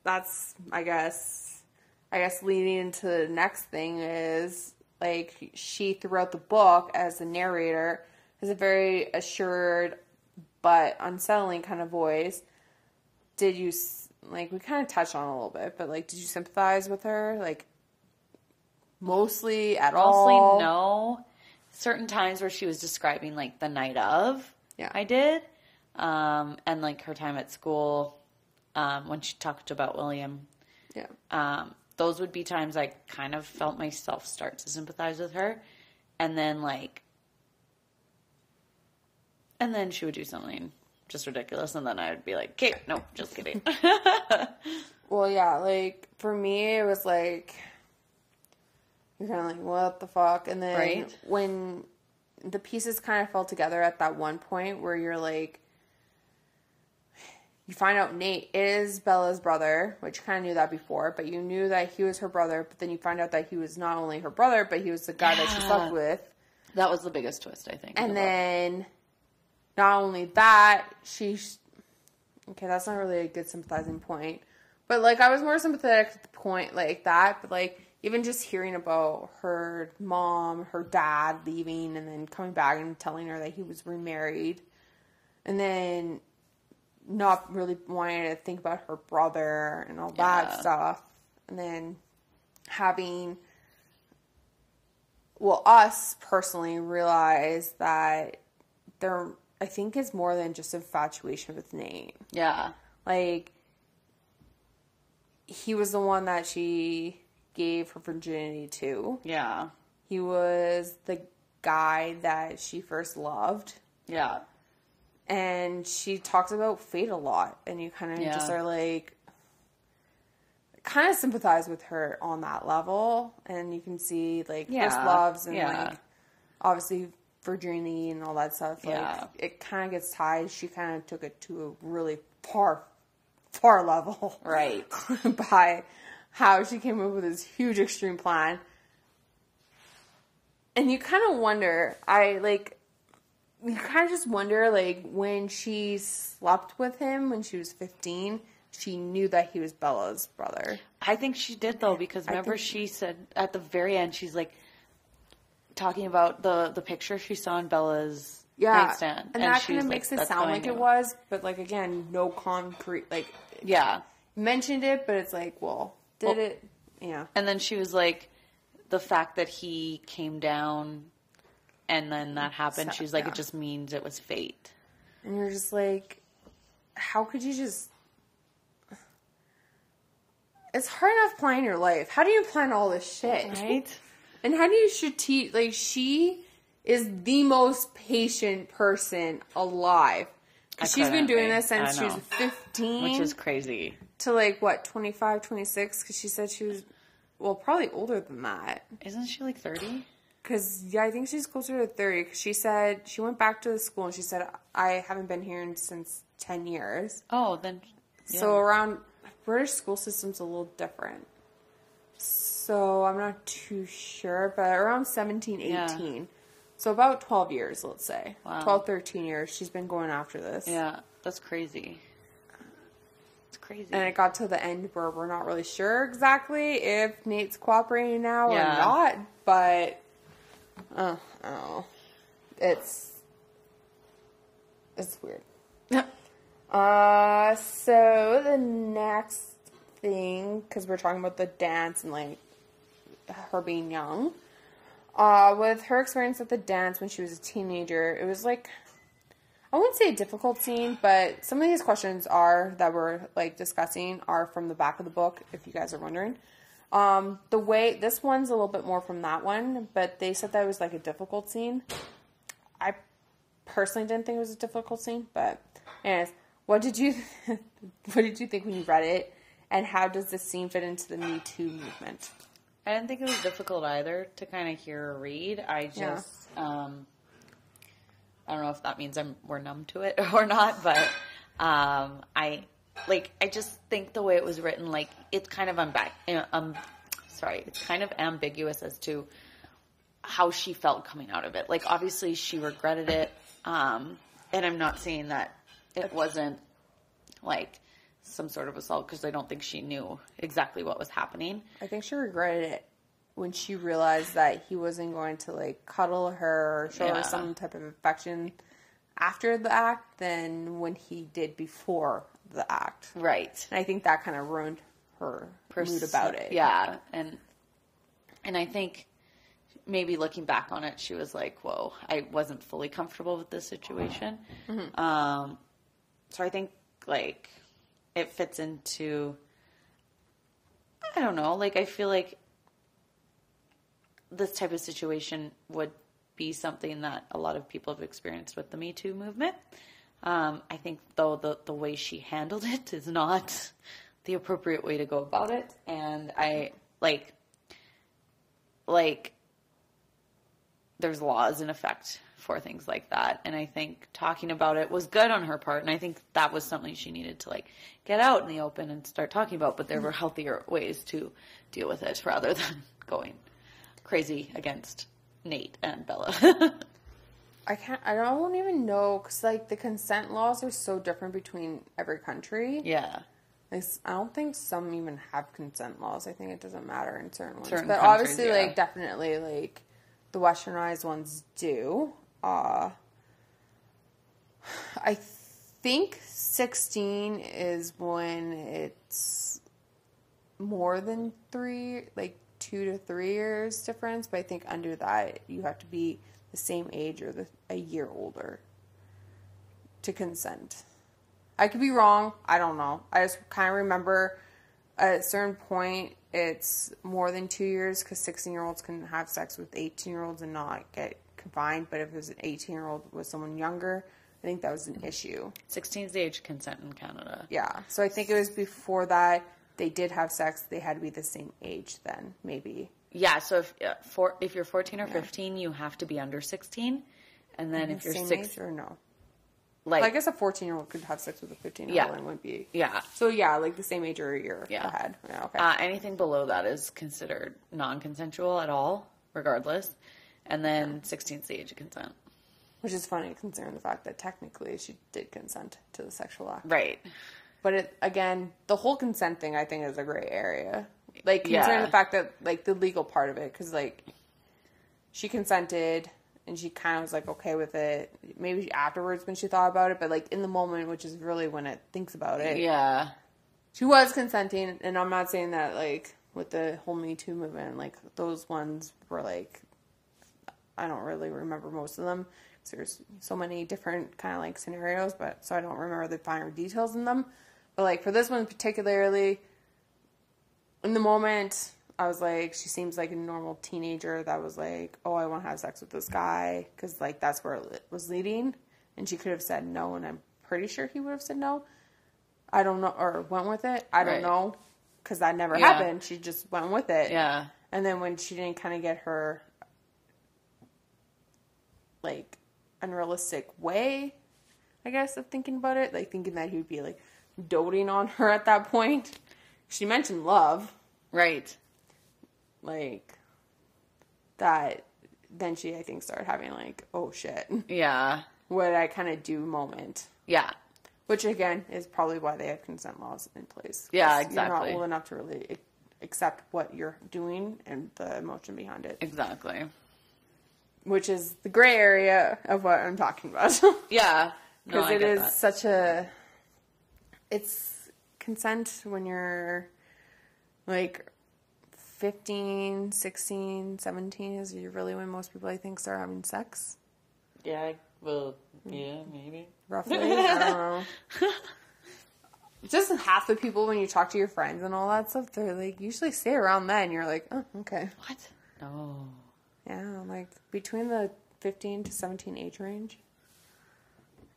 that's I guess I guess leading into the next thing is like she throughout the book as the narrator has a very assured but unsettling kind of voice. Did you like we kind of touched on a little bit, but like did you sympathize with her like mostly at Mostly all? no. Certain times where she was describing like the night of. Yeah. I did. Um, and like her time at school, um, when she talked about William. Yeah. Um, those would be times I kind of felt myself start to sympathize with her. And then like and then she would do something just ridiculous and then I would be like, Okay, no, just kidding. Well, yeah, like for me, it was like you're kind of like, what the fuck? And then Right. when the pieces kind of fell together at that one point where you're like, you find out Nate is Bella's brother, which you kind of knew that before, but you knew that he was her brother. But then you find out that he was not only her brother, but he was the guy that she Yeah. slept with. that was the biggest twist, I think. And the book. Not only that, she's okay. That's not really a good sympathizing point, but like I was more sympathetic at the point like that. But like even just hearing about her mom, her dad leaving, and then coming back and telling her that he was remarried, and then not really wanting to think about her brother and all that stuff, and then having well, us personally realize that there, I think, is more than just infatuation with Nate. Yeah. Like, he was the one that she gave her virginity to. Yeah. He was the guy that she first loved. Yeah. And she talks about fate a lot. And you kind of Yeah. just are like, kind of sympathize with her on that level. And you can see, like, first loves and, Yeah. like, obviously virginity and all that stuff. Like, Yeah. it kind of gets tied. She kind of took it to a really far, far level. Right. by how she came up with this huge extreme plan. And you kind of wonder, I like, you kind of just wonder, like, when she slept with him when she was 15, she knew that he was Bella's brother. I think she did though because remember think- she said at the very end she's like talking about the the picture she saw in Bella's Yeah. nightstand, and, that she kind was of like, makes it sound like it was, but, like, again, no concrete, like, Yeah, mentioned it, but it's like, well, did Well- it? Yeah. and then she was like, the fact that he came down, and then that happened. So- She's like, yeah. it just means it was fate. And you're just like, how could you just. It's hard enough planning your life. How do you plan all this shit? Right? And how do you strategic? Like, she is the most patient person alive. She's been doing this since she was 15 Which is crazy. to like what 25, 26 cuz she said she was well, probably older than that. Isn't she like thirty? Cause yeah, I think she's closer to thirty. Cause she said she went back to the school and she said I haven't been here in- since ten years. Oh, then. So around British school system's a little different. So I'm not too sure, but around 17, 18. Yeah. So about 12 years, let's say. Wow. 12, 13 years she's been going after this. Yeah, that's crazy. It's crazy. And it got to the end where we're not really sure exactly if Nate's cooperating now Yeah. or not, but uh, I don't know. It's it's weird. Uh, so the next thing, because we're talking about the dance and like her being young, uh, with her experience at the dance when she was a teenager, it was like I wouldn't say a difficult scene, but some of these questions are that we're like discussing are from the back of the book. If you guys are wondering, um, the way this one's a little bit more from that one, but they said that it was like a difficult scene. I personally didn't think it was a difficult scene, but anyways, what did you what did you think when you read it, and how does this scene fit into the Me Too movement? I didn't think it was difficult either to kind of hear or read. I just, Yeah. um, I don't know if that means I'm we're numb to it or not, but um, I like I just think the way it was written, like it's kind of unback, um, sorry, it's kind of ambiguous as to how she felt coming out of it. Like obviously she regretted it, um, and I'm not saying that it wasn't like some sort of assault because I don't think she knew exactly what was happening. I think she regretted it when she realized that he wasn't going to like cuddle her or show Yeah. her some type of affection after the act than when he did before the act. Right. And I think that kind of ruined her mood about it. Yeah, and and I think maybe looking back on it, she was like, "Whoa, I wasn't fully comfortable with this situation." Mm-hmm. Um, so I think like it fits into I don't know, like I feel like this type of situation would be something that a lot of people have experienced with the Me Too movement. Um, I think though the the way she handled it is not the appropriate way to go about it, and I like like there's laws in effect for things like that, and I think talking about it was good on her part, and I think that was something she needed to like get out in the open and start talking about. But there were healthier ways to deal with it rather than going crazy against Nate and Bella. I can't. I don't even know because like the consent laws are so different between every country. yeah. Like, I don't think some even have consent laws. I think it doesn't matter in certain ones. Certain but obviously, yeah. like definitely, like the westernized ones do. Uh, I think sixteen is when it's more than three, like two to three years difference. But I think under that, you have to be the same age or the, a year older to consent. I could be wrong. I don't know. I just kind of remember at a certain point it's more than two years because 16 year olds can have sex with 18 year olds and not get confined. But if it was an 18 year old with someone younger, I think that was an issue. 16 is the age of consent in Canada. Yeah. So I think it was before that they did have sex. They had to be the same age then, maybe. Yeah, so if uh, for if you're 14 or 15, you have to be under 16, and then if you're same six, or no? like Well, I guess a 14 year old could have sex with a 15 year Yeah. old and would be. yeah, So yeah, like the same age or a year Yeah. ahead. Yeah. Okay. uh, anything below that is considered non-consensual at all, regardless. And then 16 is the age of consent. Which is funny considering the fact that technically she did consent to the sexual act. Right. But it again, the whole consent thing I think is a gray area. Like considering Yeah. the fact that like the legal part of it, because like she consented and she kind of was like okay with it. Maybe afterwards when she thought about it, but like in the moment, which is really when it thinks about it, Yeah. she was consenting. And I'm not saying that like with the whole Me Too movement, like those ones were like I don't really remember most of them. 'cause There's so many different kind of like scenarios, but so I don't remember the finer details in them. But like for this one particularly, in the moment, I was like, she seems like a normal teenager that was like, oh, I want to have sex with this guy because like that's where it was leading, and she could have said no, and I'm pretty sure he would have said no. I don't know, or went with it. I don't Right. know because that never Yeah. happened. She just went with it. Yeah. And then when she didn't kind of get her like unrealistic way, I guess, of thinking about it, like thinking that he would be like doting on her at that point. She mentioned love, Right. like that. Then she, I think, started having like, oh shit, Yeah. what did I kind of do moment. Yeah. Which again is probably why they have consent laws in place. Yeah, exactly. You're not old enough to really accept what you're doing and the emotion behind it, Exactly. Which is the gray area of what I'm talking about. Yeah. Because I it is that. such a it's consent when you're like 15 16 17 is really when most people i think start having sex Yeah. Well. Hmm. Yeah. Maybe. roughly i don't know just half the people when you talk to your friends and all that stuff they're like usually stay around then you're like oh okay What? No. Yeah like between the 15 to 17 age range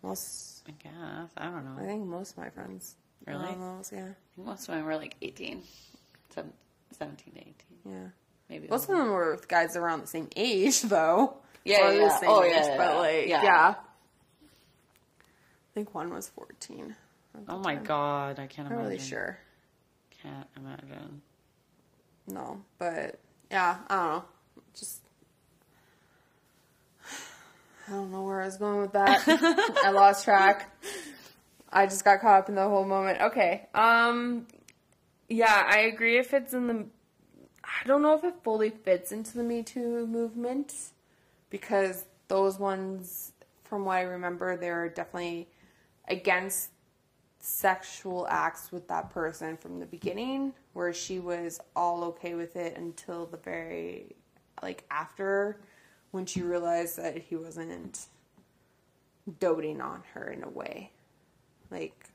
most I guess. I don't know. i think most of my friends Really? Uh, those yeah Most of them were like 18, 17 to 18. yeah Maybe. Most of them were with guys around the same age, though. Yeah, yeah. same Oh, age, yeah, yeah, But like, Yeah. I think one was fourteen. Oh my time. god, I can't I'm not imagine. really sure. Can't imagine. No, but yeah, I don't know. Just I don't know where I was going with that. I lost track. I just got caught up in the whole moment. Okay. Um yeah, I agree if it's in the I don't know if it fully fits into the Me Too movement because those ones from what I remember they're definitely against sexual acts with that person from the beginning where she was all okay with it until the very like after when she realized that he wasn't doting on her in a way like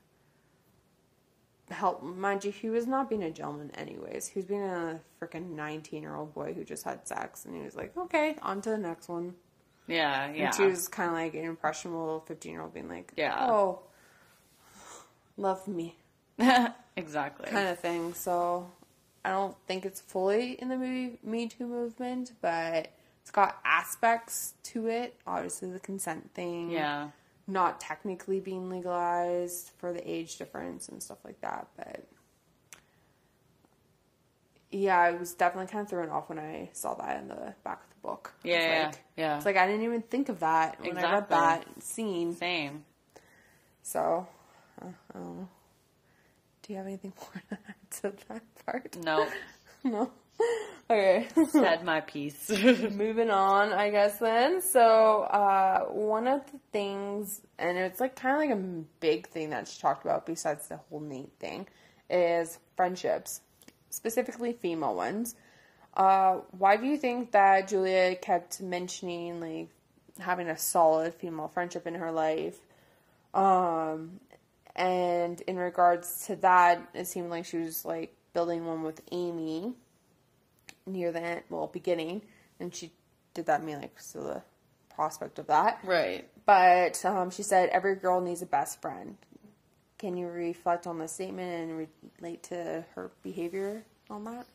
help mind you he was not being a gentleman anyways he was being a freaking 19 year old boy who just had sex and he was like okay on to the next one Yeah, yeah. and she was kind of like an impressionable 15 year old being like Yeah. oh love me exactly. kind of thing. So I don't think it's fully in the movie Me Too movement, but it's got aspects to it. Obviously, the consent thing, Yeah. not technically being legalized for the age difference and stuff like that. But yeah, I was definitely kind of thrown off when I saw that in the back of the book. Yeah, yeah, like- yeah. It's like I didn't even think of that when I read Exactly. that scene. Same. So, uh, don't. Do you have anything more to add to that part? No. No. Okay. Said my piece. Moving on, I guess then. So, uh, one of the things, and it's like kind of like a big thing that she talked about besides the whole Nate thing, is friendships, specifically female ones. Uh, why do you think that Julia kept mentioning like having a solid female friendship in her life? Um, and in regards to that, it seemed like she was like building one with Amy near the end, well, beginning, and she did that mean like so the prospect of that. right. But um, she said every girl needs a best friend. Can you reflect on the statement and relate to her behavior on that?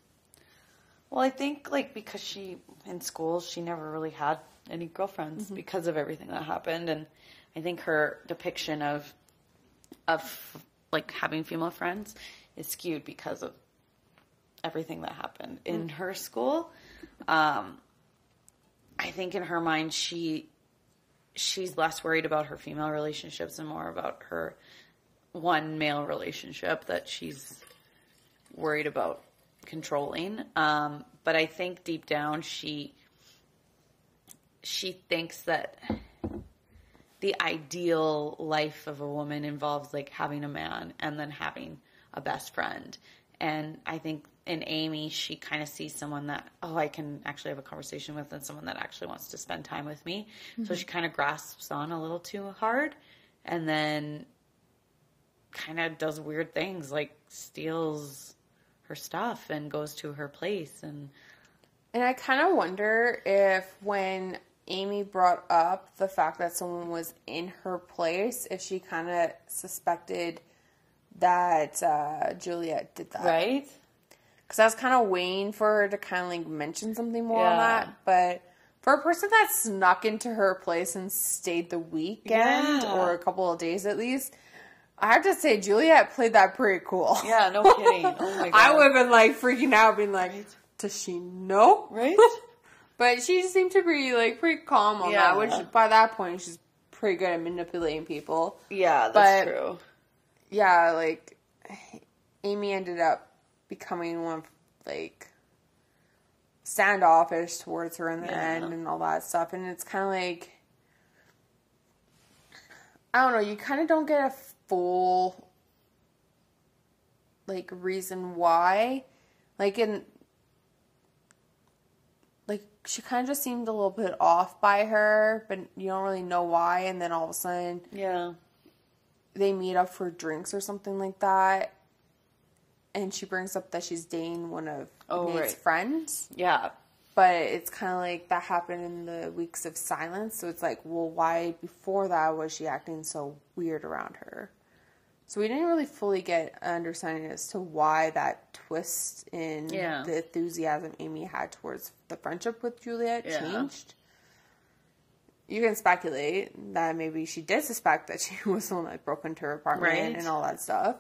Well, I think like because she in school she never really had any girlfriends Mm-hmm. because of everything that happened, and I think her depiction of of like having female friends is skewed because of everything that happened in her school. Um, I think in her mind she she's less worried about her female relationships and more about her one male relationship that she's worried about controlling. Um, but I think deep down she she thinks that the ideal life of a woman involves like having a man and then having a best friend. And I think in Amy, she kind of sees someone that, oh, I can actually have a conversation with, and someone that actually wants to spend time with me. So she kind of grasps on a little too hard and then kind of does weird things like steals her stuff and goes to her place. And And I kind of wonder if when Amy brought up the fact that someone was in her place, if she kind of suspected that uh, Juliette did that. right? Because I was kind of waiting for her to kind of like mention something more on that. But for a person that snuck into her place and stayed the weekend Yeah. or a couple of days at least, I have to say Juliette played that pretty cool. Yeah, no kidding. Oh my I would have been like freaking out, being like, "Does she know?" Right? But she seemed to be like pretty calm on Yeah. that, which by that point she's pretty good at manipulating people. Yeah, that's But- true. yeah, like Amy ended up becoming one of like standoffish towards her in the Yeah. end and all that stuff. And it's kind of like, I don't know, you kind of don't get a full like reason why. Like in like she kind of just seemed a little bit off by her, but you don't really know why. And then all of a sudden, Yeah. they meet up for drinks or something like that. And she brings up that she's dating one of Oh, Nate's right. friends. Yeah. But it's kind of like that happened in the weeks of silence. So it's like, well, why before that was she acting so weird around her? So we didn't really fully get an understanding as to why that twist in Yeah. the enthusiasm Amy had towards the friendship with Juliette Yeah. changed. You can speculate that maybe she did suspect that she was the one that broke into her apartment Right. and all that stuff.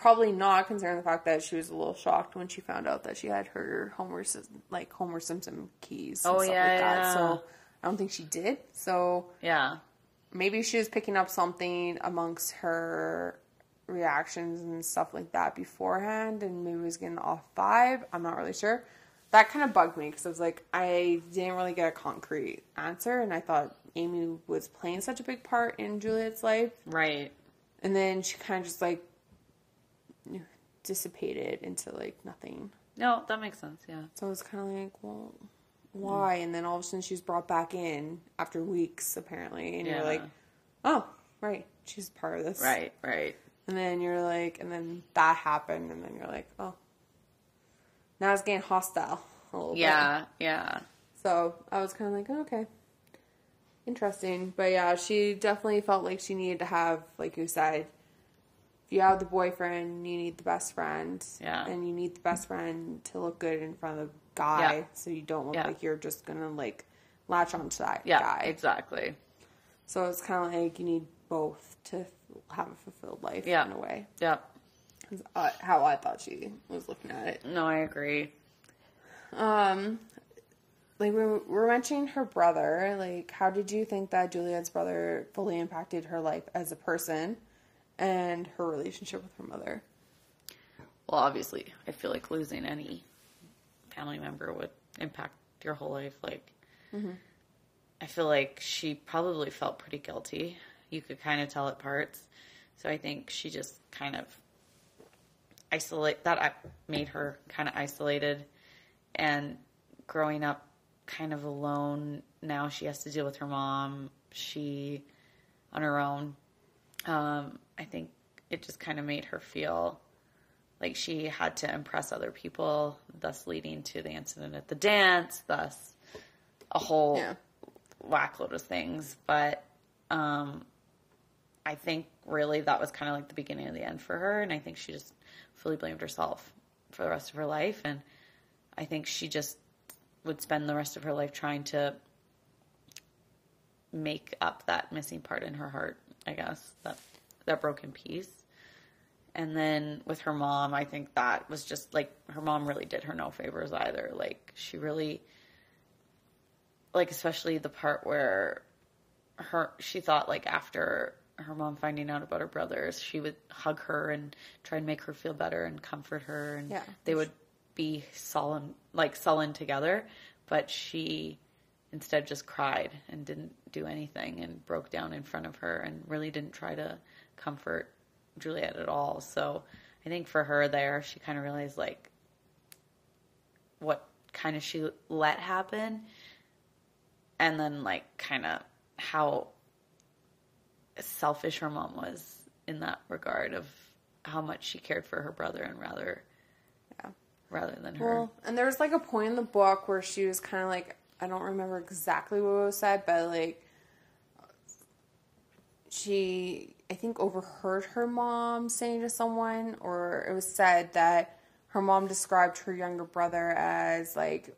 Probably not, considering the fact that she was a little shocked when she found out that she had her Homer like Homer Simpson keys. and Oh, stuff yeah, like that. yeah. So I don't think she did. So Yeah. maybe she was picking up something amongst her reactions and stuff like that beforehand and maybe was getting off vibe i'm not really sure that kind of bugged me because i was like i didn't really get a concrete answer and i thought amy was playing such a big part in juliette's life Right. and then she kind of just like dissipated into like nothing No, that makes sense. Yeah. so I was kind of like, well, why? And then all of a sudden she's brought back in after weeks, apparently. And Yeah. you're like, oh, right. She's part of this. Right. Right. And then you're like, and then that happened. And then you're like, oh, now it's getting hostile a little bit. Yeah. Yeah. So I was kind of like, oh, okay. Interesting. But yeah, she definitely felt like she needed to have, like you said, you have the boyfriend, you need the best friend. Yeah. And you need the best friend to look good in front of the guy Yeah. so you don't look Yeah. like you're just to, like, latch onto that Yeah. guy. Exactly. So it's kind of like you need both to have a fulfilled life Yeah. in a way. Yeah. Uh, how I thought she was looking at it. No, I agree. Um, like we were, we were mentioning her brother. Like, how did you think that Juliette's brother fully impacted her life as a person and her relationship with her mother? Well, obviously, I feel like losing any family member would impact your whole life. Like, I feel like she probably felt pretty guilty. You could kind of tell at parts. So I think she just kind of isolate that made her kind of isolated and growing up kind of alone. Now she has to deal with her mom. She on her own. Um, I think it just kind of made her feel like she had to impress other people, thus leading to the incident at the dance, thus a whole Yeah. whackload of things. But um, I think really that was kind of like the beginning of the end for her, and I think she just fully blamed herself for the rest of her life, and I think she just would spend the rest of her life trying to make up that missing part in her heart, I guess, that that broken piece. And then with her mom, I think that was just like her mom really did her no favors either. Like she really like especially the part where her she thought like after her mom finding out about her brothers, she would hug her and try and make her feel better and comfort her and Yeah. they would be sullen like sullen together, but she instead just cried and didn't do anything and broke down in front of her and really didn't try to comfort Juliette at all. So I think for her there, she kind of realized like what kind of she let happen and then like kind of how selfish her mom was in that regard of how much she cared for her brother and rather Yeah. rather than her. Well, and there was like a point in the book where she was kind of like, I don't remember exactly what was said, but like, she, I think, overheard her mom saying to someone, or it was said that her mom described her younger brother as like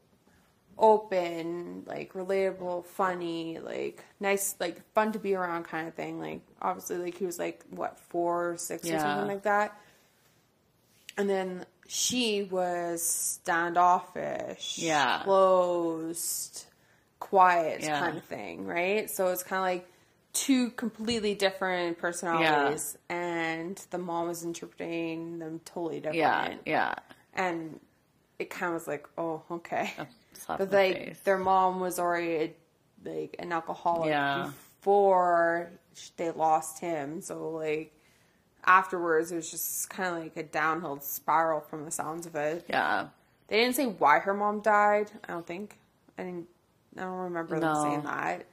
open, like relatable, funny, like nice, like fun to be around kind of thing. Like, obviously, like he was like, what, four, six, or something like that. And then she was standoffish, Yeah. closed, quiet Yeah. kind of thing, right? So it's kind of like two completely different personalities, and the mom was interpreting them totally different. Yeah, yeah. and it kind of was like, oh, okay. but like face. their mom was already like an alcoholic Yeah. before they lost him, so like afterwards it was just kind of like a downhill spiral from the sounds of it. Yeah. They didn't say why her mom died. I don't think. I didn't. I don't remember them saying that.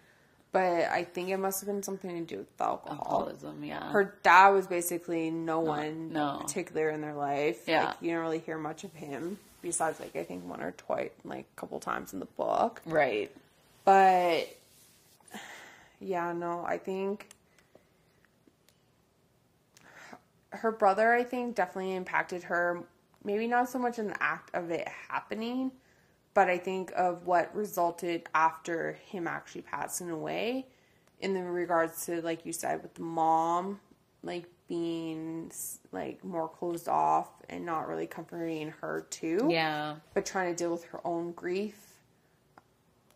But I think it must have been something to do with the alcohol. Alcoholism, yeah. Her dad was basically no one no. particular in their life. Yeah. Like you don't really hear much of him besides like I think one or twice like a couple times in the book. right. But yeah, no, I think her brother I think definitely impacted her maybe not so much in the act of it happening, but I think of what resulted after him actually passing away in the regards to like you said with the mom like being like more closed off and not really comforting her too Yeah. but trying to deal with her own grief.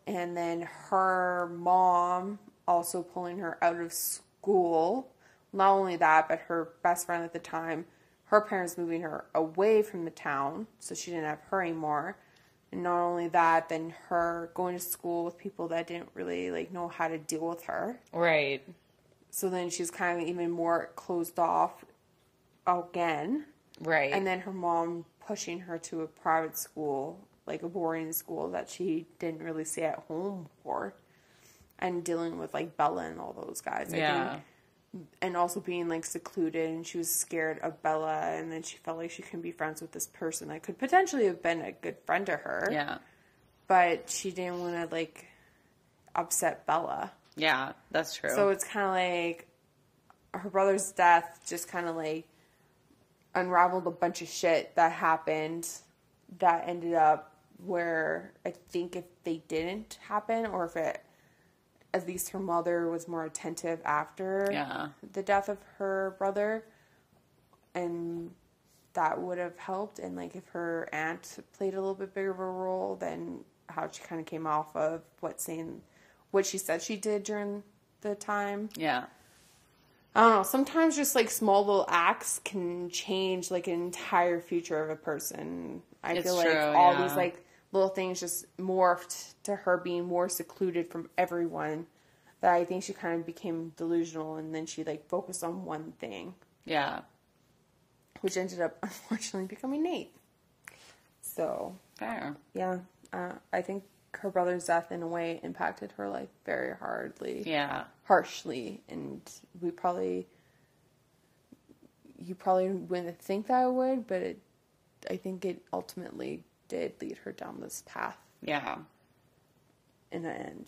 And then her mom also pulling her out of school. Not only that, but her best friend at the time, her parents moving her away from the town, so she didn't have her anymore. And not only that, then her going to school with people that didn't really like know how to deal with her. Right. So then she's kind of even more closed off again. Right. And then her mom pushing her to a private school, like a boarding school that she didn't really stay at home for. And dealing with like Bella and all those guys. I Yeah. think. And also being like secluded and she was scared of Bella and then she felt like she couldn't be friends with this person that could potentially have been a good friend to her. yeah. But she didn't want to like upset Bella. Yeah, that's true. So it's kind of like her brother's death just kind of like unraveled a bunch of shit that happened that ended up where I think if they didn't happen or if it at least her mother was more attentive after Yeah. the death of her brother and that would have helped and like if her aunt played a little bit bigger of a role then how she kind of came off of what saying what she said she did during the time yeah. i don't know sometimes just like small little acts can change like an entire future of a person i It's feel like true, all yeah. these like little things just morphed to her being more secluded from everyone that i think she kind of became delusional and then she like focused on one thing Yeah. which ended up unfortunately becoming Nate. So Fair. yeah, uh, I think her brother's death in a way impacted her life very hardly, Yeah. harshly, and we probably you probably wouldn't think that I would, but it, I think it ultimately did lead her down this path Yeah. in the end.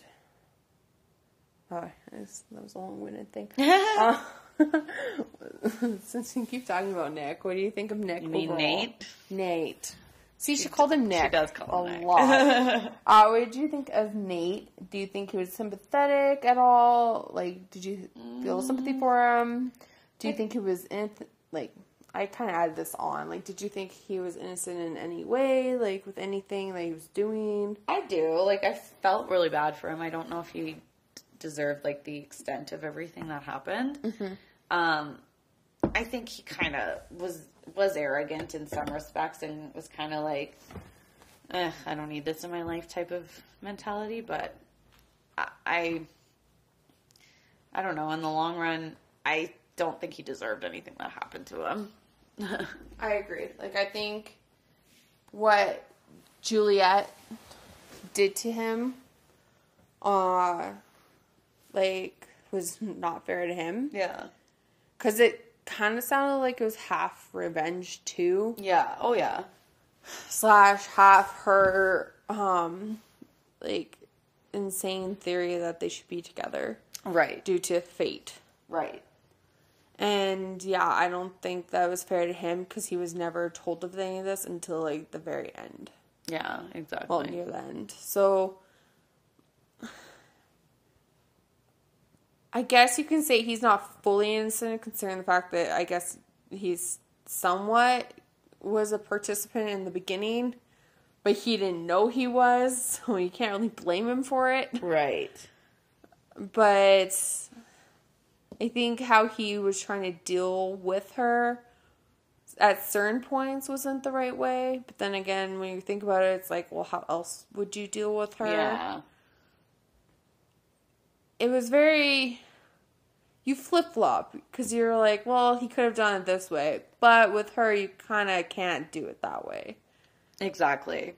Oh, that's- that was a long-winded thing. Uh, since you keep talking about Nick, what do you think of Nick? You mean overall? Nate? Nate. See, she, called him Nick. She does call him a Nick. lot. uh, what did you think of Nate? Do you think he was sympathetic at all? Like, did you feel sympathy for him? Do you think he was in? Like, I kind of added this on. Like, did you think he was innocent in any way? Like, with anything that he was doing? I do. Like, I felt really bad for him. I don't know if he deserved like the extent of everything that happened. Um, I think he kind of was was arrogant in some respects and was kind of like, I don't need this in my life type of mentality. But I, I, I don't know. In the long run, I don't think he deserved anything that happened to him. I agree. Like, I think what Juliette did to him, uh, like, was not fair to him. Yeah. Because it kind of sounded like it was half revenge, too, Yeah. Oh yeah. slash half her, um, like, insane theory that they should be together Right. due to fate. Right. And yeah, I don't think that was fair to him because he was never told of any of this until like the very end. Yeah. Exactly. well near the end. So I guess you can say he's not fully innocent considering the fact that I guess he's somewhat was a participant in the beginning, but he didn't know he was, so you can't really blame him for it. Right. But I think how he was trying to deal with her at certain points wasn't the right way. But then again, when you think about it, it's like, well, how else would you deal with her? Yeah. It was very. You flip flop because you're like, well, he could have done it this way. But with her, you kind of can't do it that way. Exactly.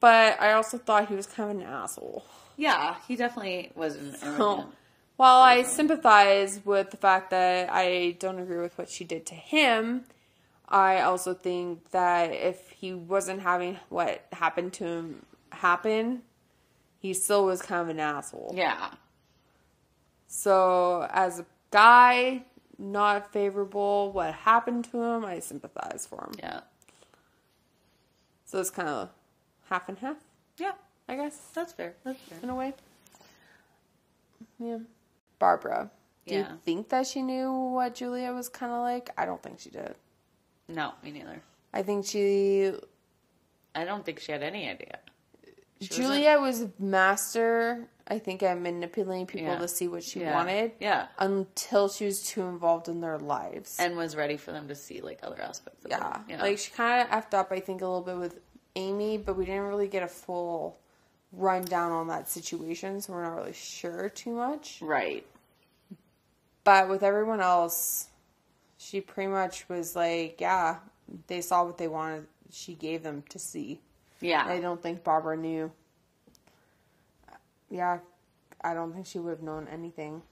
But I also thought he was kind of an asshole. Yeah, he definitely was an So. While I sympathize with the fact that I don't agree with what she did to him, I also think that if he wasn't having what happened to him happen, he still was kind of an asshole. Yeah. So, as a guy, not favorable what happened to him, I sympathize for him. Yeah. So it's kind of half and half, Yeah. I guess, That's fair. That's fair. in a way. Yeah. Barbara. Do Yeah. you think that she knew what Julia was kind of like? I don't think she did. No, me neither. I think she I don't think she had any idea. She wasn't- Julia was master, I think, at manipulating people Yeah. to see what she Yeah. wanted. Yeah. Until she was too involved in their lives. And was ready for them to see like other aspects of yeah. Yeah. Like she kind of effed up, I think, a little bit with Amy, but we didn't really get a full rundown on that situation, so we're not really sure too much. right. But with everyone else, she pretty much was like, yeah, they saw what they wanted. She gave them to see. Yeah. I don't think Barbara knew. Yeah, I don't think she would have known anything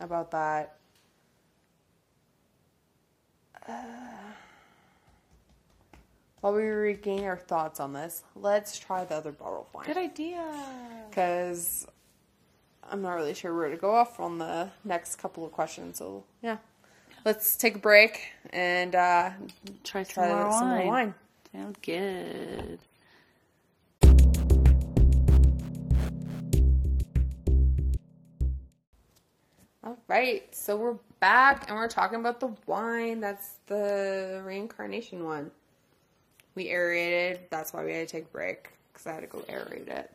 about that. Uh, while we regain our thoughts on this, let's try the other bottle of wine. Good idea. Because I'm not really sure where to go off on the next couple of questions. So, yeah. Let's take a break and uh, Try some, try more, some wine. more wine. Sounds good. All right, so we're back and we're talking about the wine. That's the reincarnation one. We aerated. That's why we had to take a break because I had to go aerate it.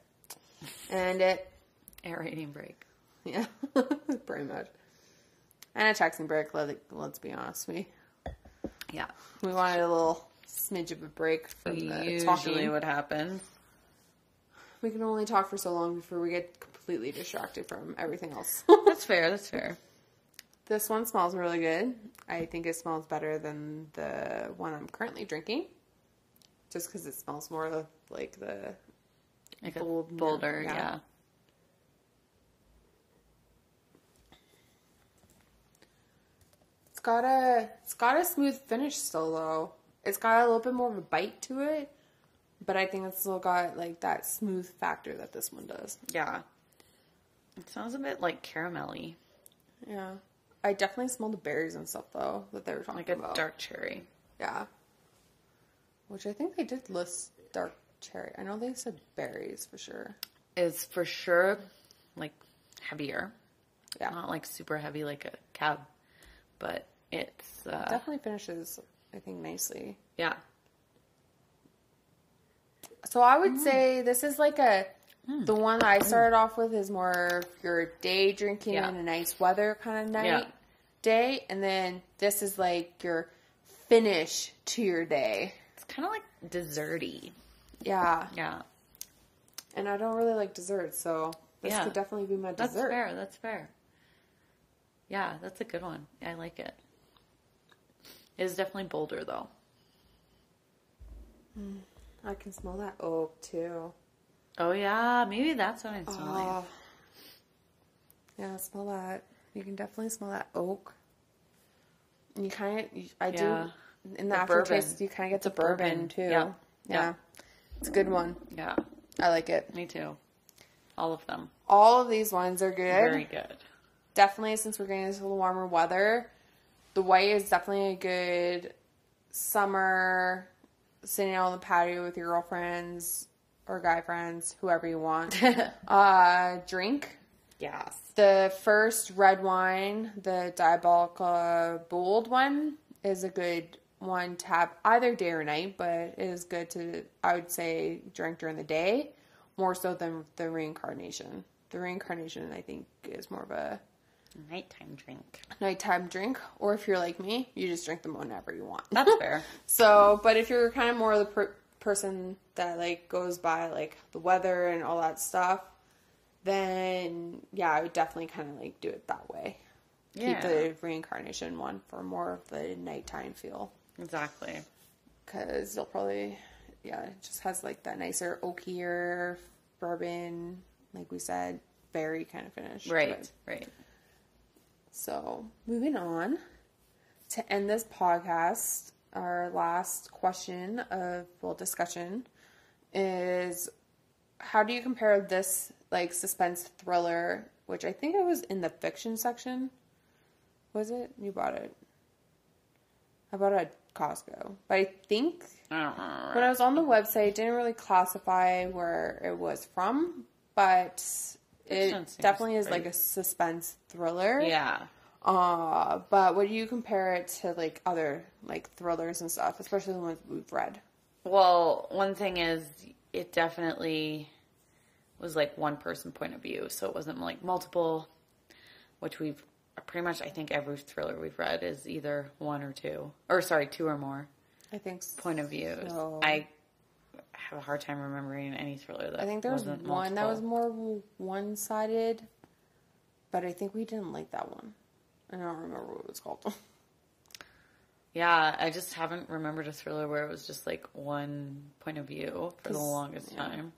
And it, Aerating break. yeah, pretty much. And a taxing break. Let it, let's be honest, we Yeah. we wanted a little smidge of a break from the talking. what happens. We can only talk for so long before we get completely distracted from everything else. That's fair. That's fair. This one smells really good. I think it smells better than the one I'm currently drinking. Just because it smells more like the. Like Bold, bolder, yeah. yeah. Got a. It's got a smooth finish still though. It's got a little bit more of a bite to it, but I think it's still got like that smooth factor that this one does. Yeah. It sounds a bit like caramelly, Yeah, I definitely smell the berries and stuff though that they were talking like a about. dark cherry. Yeah. Which I think they did list dark cherry. I know they said berries for sure. Is for sure like heavier. Yeah. Not like super heavy like a cab, but it's uh, Definitely finishes, I think, nicely. yeah. So I would mm. say this is like a mm. the one that I mm. started off with is more if you're day drinking Yeah. in a nice weather kind of night Yeah. day, and then this is like your finish to your day. It's kind of like desserty. Yeah, Yeah. and I don't really like desserts, so this Yeah. could definitely be my That's dessert. fair. That's fair. Yeah, that's a good one. I like it. It is definitely bolder though. Hmm, I can smell that oak too. Oh yeah, maybe that's what I'm smelling. Oh. Yeah, smell that. You can definitely smell that oak. And you kind of, I Yeah. do, in the, The aftertaste, bourbon. you kind of get It's the bourbon, bourbon. too. Yeah. Yeah. Yeah. It's a good one. Yeah, I like it. me too. All of them. All of these wines are good. Very good. Definitely, since we're getting into little warmer weather, the white is definitely a good summer sitting out on the patio with your girlfriends or guy friends, whoever you want. uh, drink. Yes. The first red wine, the Diabolica Bold one, is a good one to have either day or night, but it is good to, I would say, drink during the day more so than the reincarnation. The reincarnation, I think, is more of a Nighttime drink. nighttime drink, or if you're like me, you just drink them whenever you want. That's fair. So, but if you're kind of more of the per- person that like goes by like the weather and all that stuff, then yeah, I would definitely kind of like do it that way. Yeah. Keep the reincarnation one for more of the nighttime feel, Exactly. because you'll probably yeah, it just has like that nicer oakier bourbon, like we said, berry kind of finish. Right. Right. So, moving on to end this podcast, our last question of well discussion is how do you compare this like suspense thriller, which I think it was in the fiction section? Was it? You bought it. I bought it at Costco. But I think I when I was on the website, it didn't really classify where it was from, but it definitely is like a suspense thriller. Yeah. Uh, but would you compare it to like other like thrillers and stuff, especially the ones we've read? Well, one thing is, it definitely was like one person point of view, so it wasn't like multiple, which we've pretty much. I think every thriller we've read is either one or two, or sorry, two or more I think point of views. So- I have a hard time remembering any thriller that I think there was wasn't one that was more one sided, but I think we didn't like that one. I don't remember what it was called. Yeah, I just haven't remembered a thriller where it was just like one point of view for the longest yeah. time.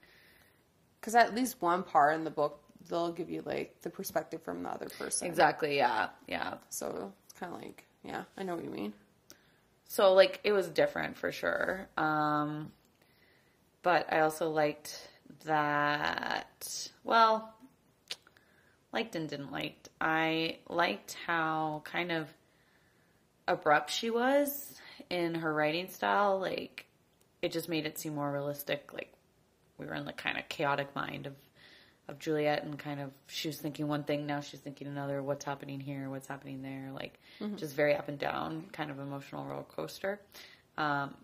Because at least one part in the book, they'll give you like the perspective from the other person. Exactly. Yeah. Yeah. So it's kind of like, yeah, I know what you mean. So like it was different for sure. Um but I also liked that well liked and didn't liked. I liked how kind of abrupt she was in her writing style. Like it just made it seem more realistic. Like we were in the kind of chaotic mind of of Juliette and kind of she was thinking one thing now she's thinking another. What's happening here? What's happening there? Like just very up and down, kind of emotional roller coaster. Um,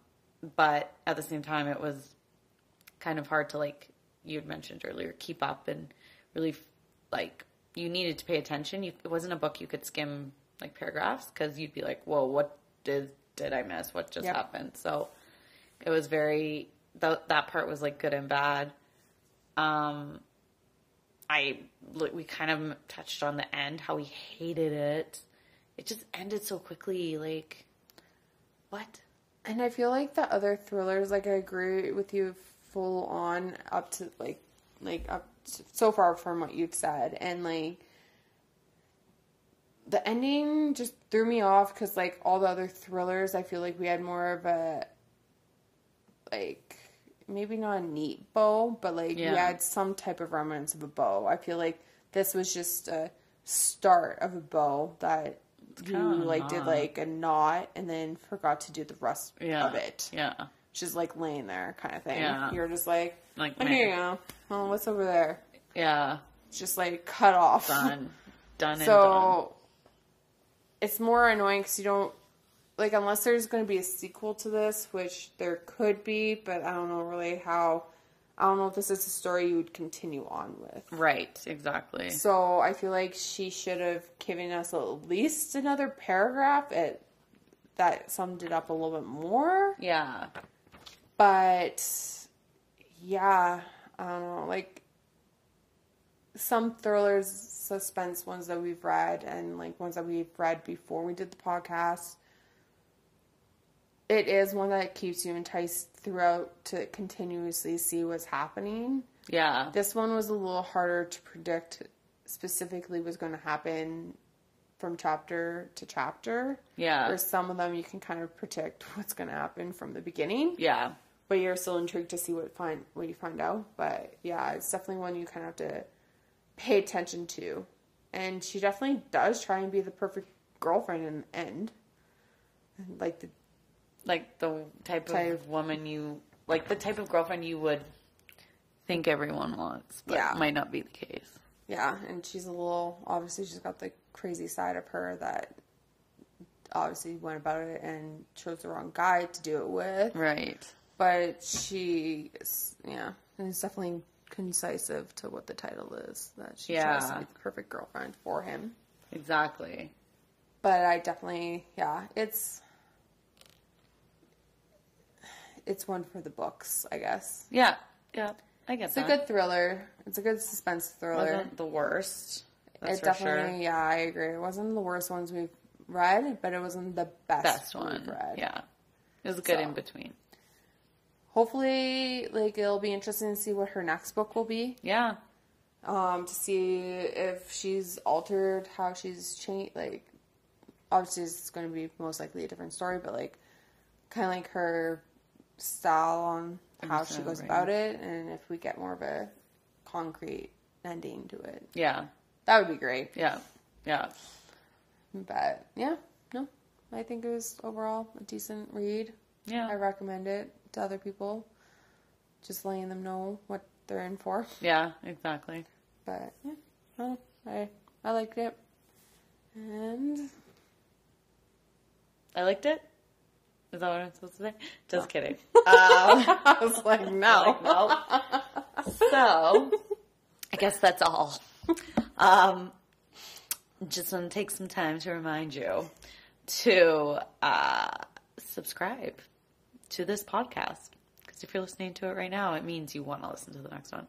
but at the same time, it was kind of hard to like you had mentioned earlier keep up and really like you needed to pay attention. You, it wasn't a book you could skim like paragraphs because you'd be like, "Whoa, what did did I miss? What just Yep. happened?" So it was very th- that part was like good and bad. Um, I we kind of touched on the end how we hated it. It just ended so quickly. Like what? And I feel like the other thrillers, like I agree with you full on up to like, like up to, so far from what you've said, and like the ending just threw me off because like all the other thrillers, I feel like we had more of a like maybe not a neat bow, but like we Yeah. had some type of remnants of a bow. I feel like this was just a start of a bow that you like did like a knot and then forgot to do the rest Yeah. of it. Yeah. Just like laying there kind of thing. Yeah. You're just like, Like, oh, here you go. Oh, what's over there? Yeah. It's just like cut off. Done. Done and done. So it's more annoying because you don't like unless there's going to be a sequel to this, which there could be, but I don't know really how. I don't know if this is a story you would continue on with. Right. Exactly. So I feel like she should have given us at least another paragraph at, that summed it up a little bit more. Yeah. But yeah, I don't know. Like some thrillers, suspense ones that we've read, and like ones that we've read before we did the podcast. It is one that keeps you enticed throughout to continuously see what's happening. Yeah. This one was a little harder to predict specifically what's going to happen from chapter to chapter. Yeah. Where some of them you can kind of predict what's going to happen from the beginning Yeah. But you're still intrigued to see what find what you find out. But yeah, it's definitely one you kind of have to pay attention to. And she definitely does try and be the perfect girlfriend in the end. Like the Like the type, Type. of woman you like the type of girlfriend you would think everyone wants, but Yeah. might not be the case. yeah, and she's a little obviously she's got the crazy side of her that obviously went about it and chose the wrong guy to do it with. Right. But she is yeah, and it's definitely concisive to what the title is that she tries to be the perfect girlfriend for him. Exactly. But I definitely, yeah, it's it's one for the books, I guess. Yeah. Yeah. I guess It's a good thriller. It's a good suspense thriller. Wasn't the worst. That's it definitely, sure. yeah, I agree. It wasn't the worst ones we've read, but it wasn't the best, Best we've one. read. Yeah. It was good So. in between. Hopefully, like it'll be interesting to see what her next book will be. Yeah. Um, to see if she's altered how she's changed. Like, obviously, it's going to be most likely a different story, but like, kind of like her style on how she goes about it, and if we get more of a concrete ending to it, Yeah. that would be great. Yeah. Yeah. But yeah, no, I think it was overall a decent read. Yeah i recommend it to other people, just letting them know what they're in for. Yeah. Exactly. But yeah, no, I I liked it, and I liked it. Is that what I'm supposed to say? Just kidding. I was like, no, Like, no. so, I guess that's all. Um, just want to take some time to remind you to uh, subscribe to this podcast. Because if you're listening to it right now, it means you want to listen to the next one.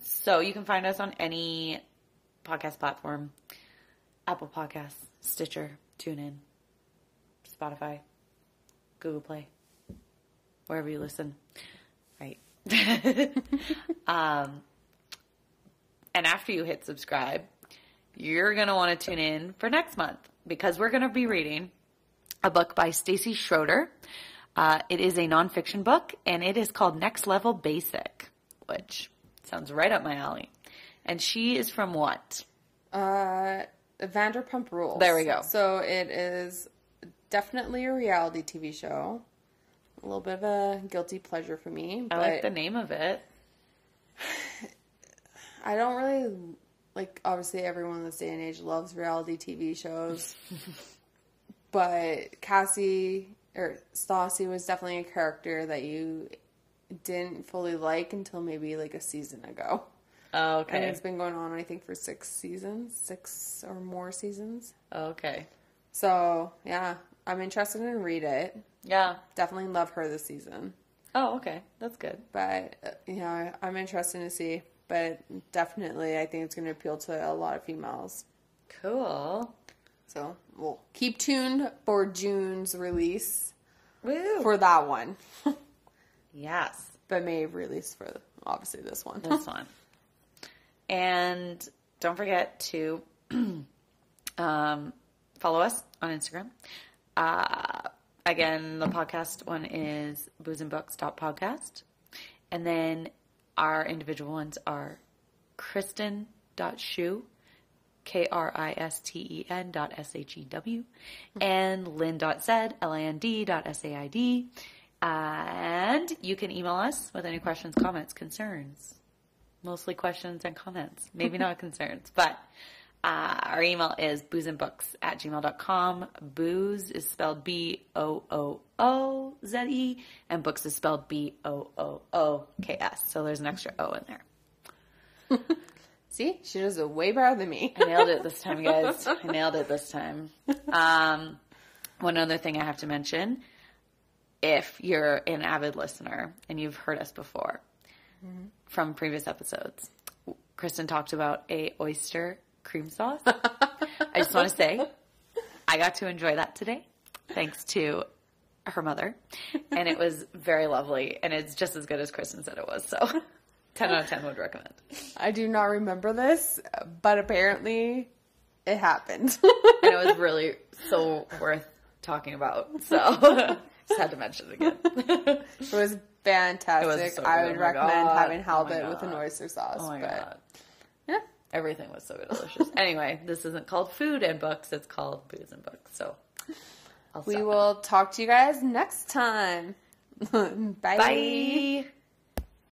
So you can find us on any podcast platform Apple Podcasts, Stitcher, TuneIn, Spotify, Google Play, wherever you listen. Right. um, and after you hit subscribe, you're going to want to tune in for next month because we're going to be reading a book by Stacy Schroeder. Uh, it is a nonfiction book and it is called Next Level Basic, which sounds right up my alley. And she is from what? uh, Vanderpump Rules. There we go. So it is definitely a reality TV show. A little bit of a guilty pleasure for me, I like the name of it. I don't really like. Obviously, everyone in this day and age loves reality TV shows, but Cassie or Stassi was definitely a character that you didn't fully like until maybe like a season ago. Oh, And okay. it's been going on, I think, for six seasons, six or more seasons. Oh, okay. So yeah, I'm interested in read it. Yeah. Definitely love her this season, Oh, okay. That's good. but you know, I'm interested to see. But definitely, I think it's going to appeal to a lot of females. Cool. So we'll keep tuned for June's release Woo. for that one, yes. but May release for obviously this one. this one. And don't forget to um, follow us on Instagram. Uh, again, the podcast one is boozeandbooks.podcast. And then our individual ones are kristen.shoe, K-R-I-S-T-E-N dot S-H-E-W, and lynn.zed, L-A-N-D dot S-A-I-D. And you can email us with any questions, comments, concerns mostly questions and comments, maybe not concerns, but uh, our email is boozeandbooks at gmail.com. Booze is spelled B O O O Z E, and books is spelled B O O O K S. So there's an extra O in there. See, she does it way better than me. I nailed it this time, guys. I nailed it this time. Um, one other thing I have to mention if you're an avid listener and you've heard us before from previous episodes, Kristen talked about a oyster cream sauce. I just want to say I got to enjoy that today thanks to her mother, and it was very lovely, and it's just as good as Kristen said it was. So, ten out of ten would recommend. I do not remember this, but apparently it happened. and it was really so worth talking about. So just had to mention it again. it was fantastic. so I would Oh recommend God. having Oh halibut my with an oyster sauce. Oh my but god. yeah, Everything was so delicious. anyway, this isn't called food and books, it's called booze and books. So I'll we will talk to you guys next time. Bye. Bye.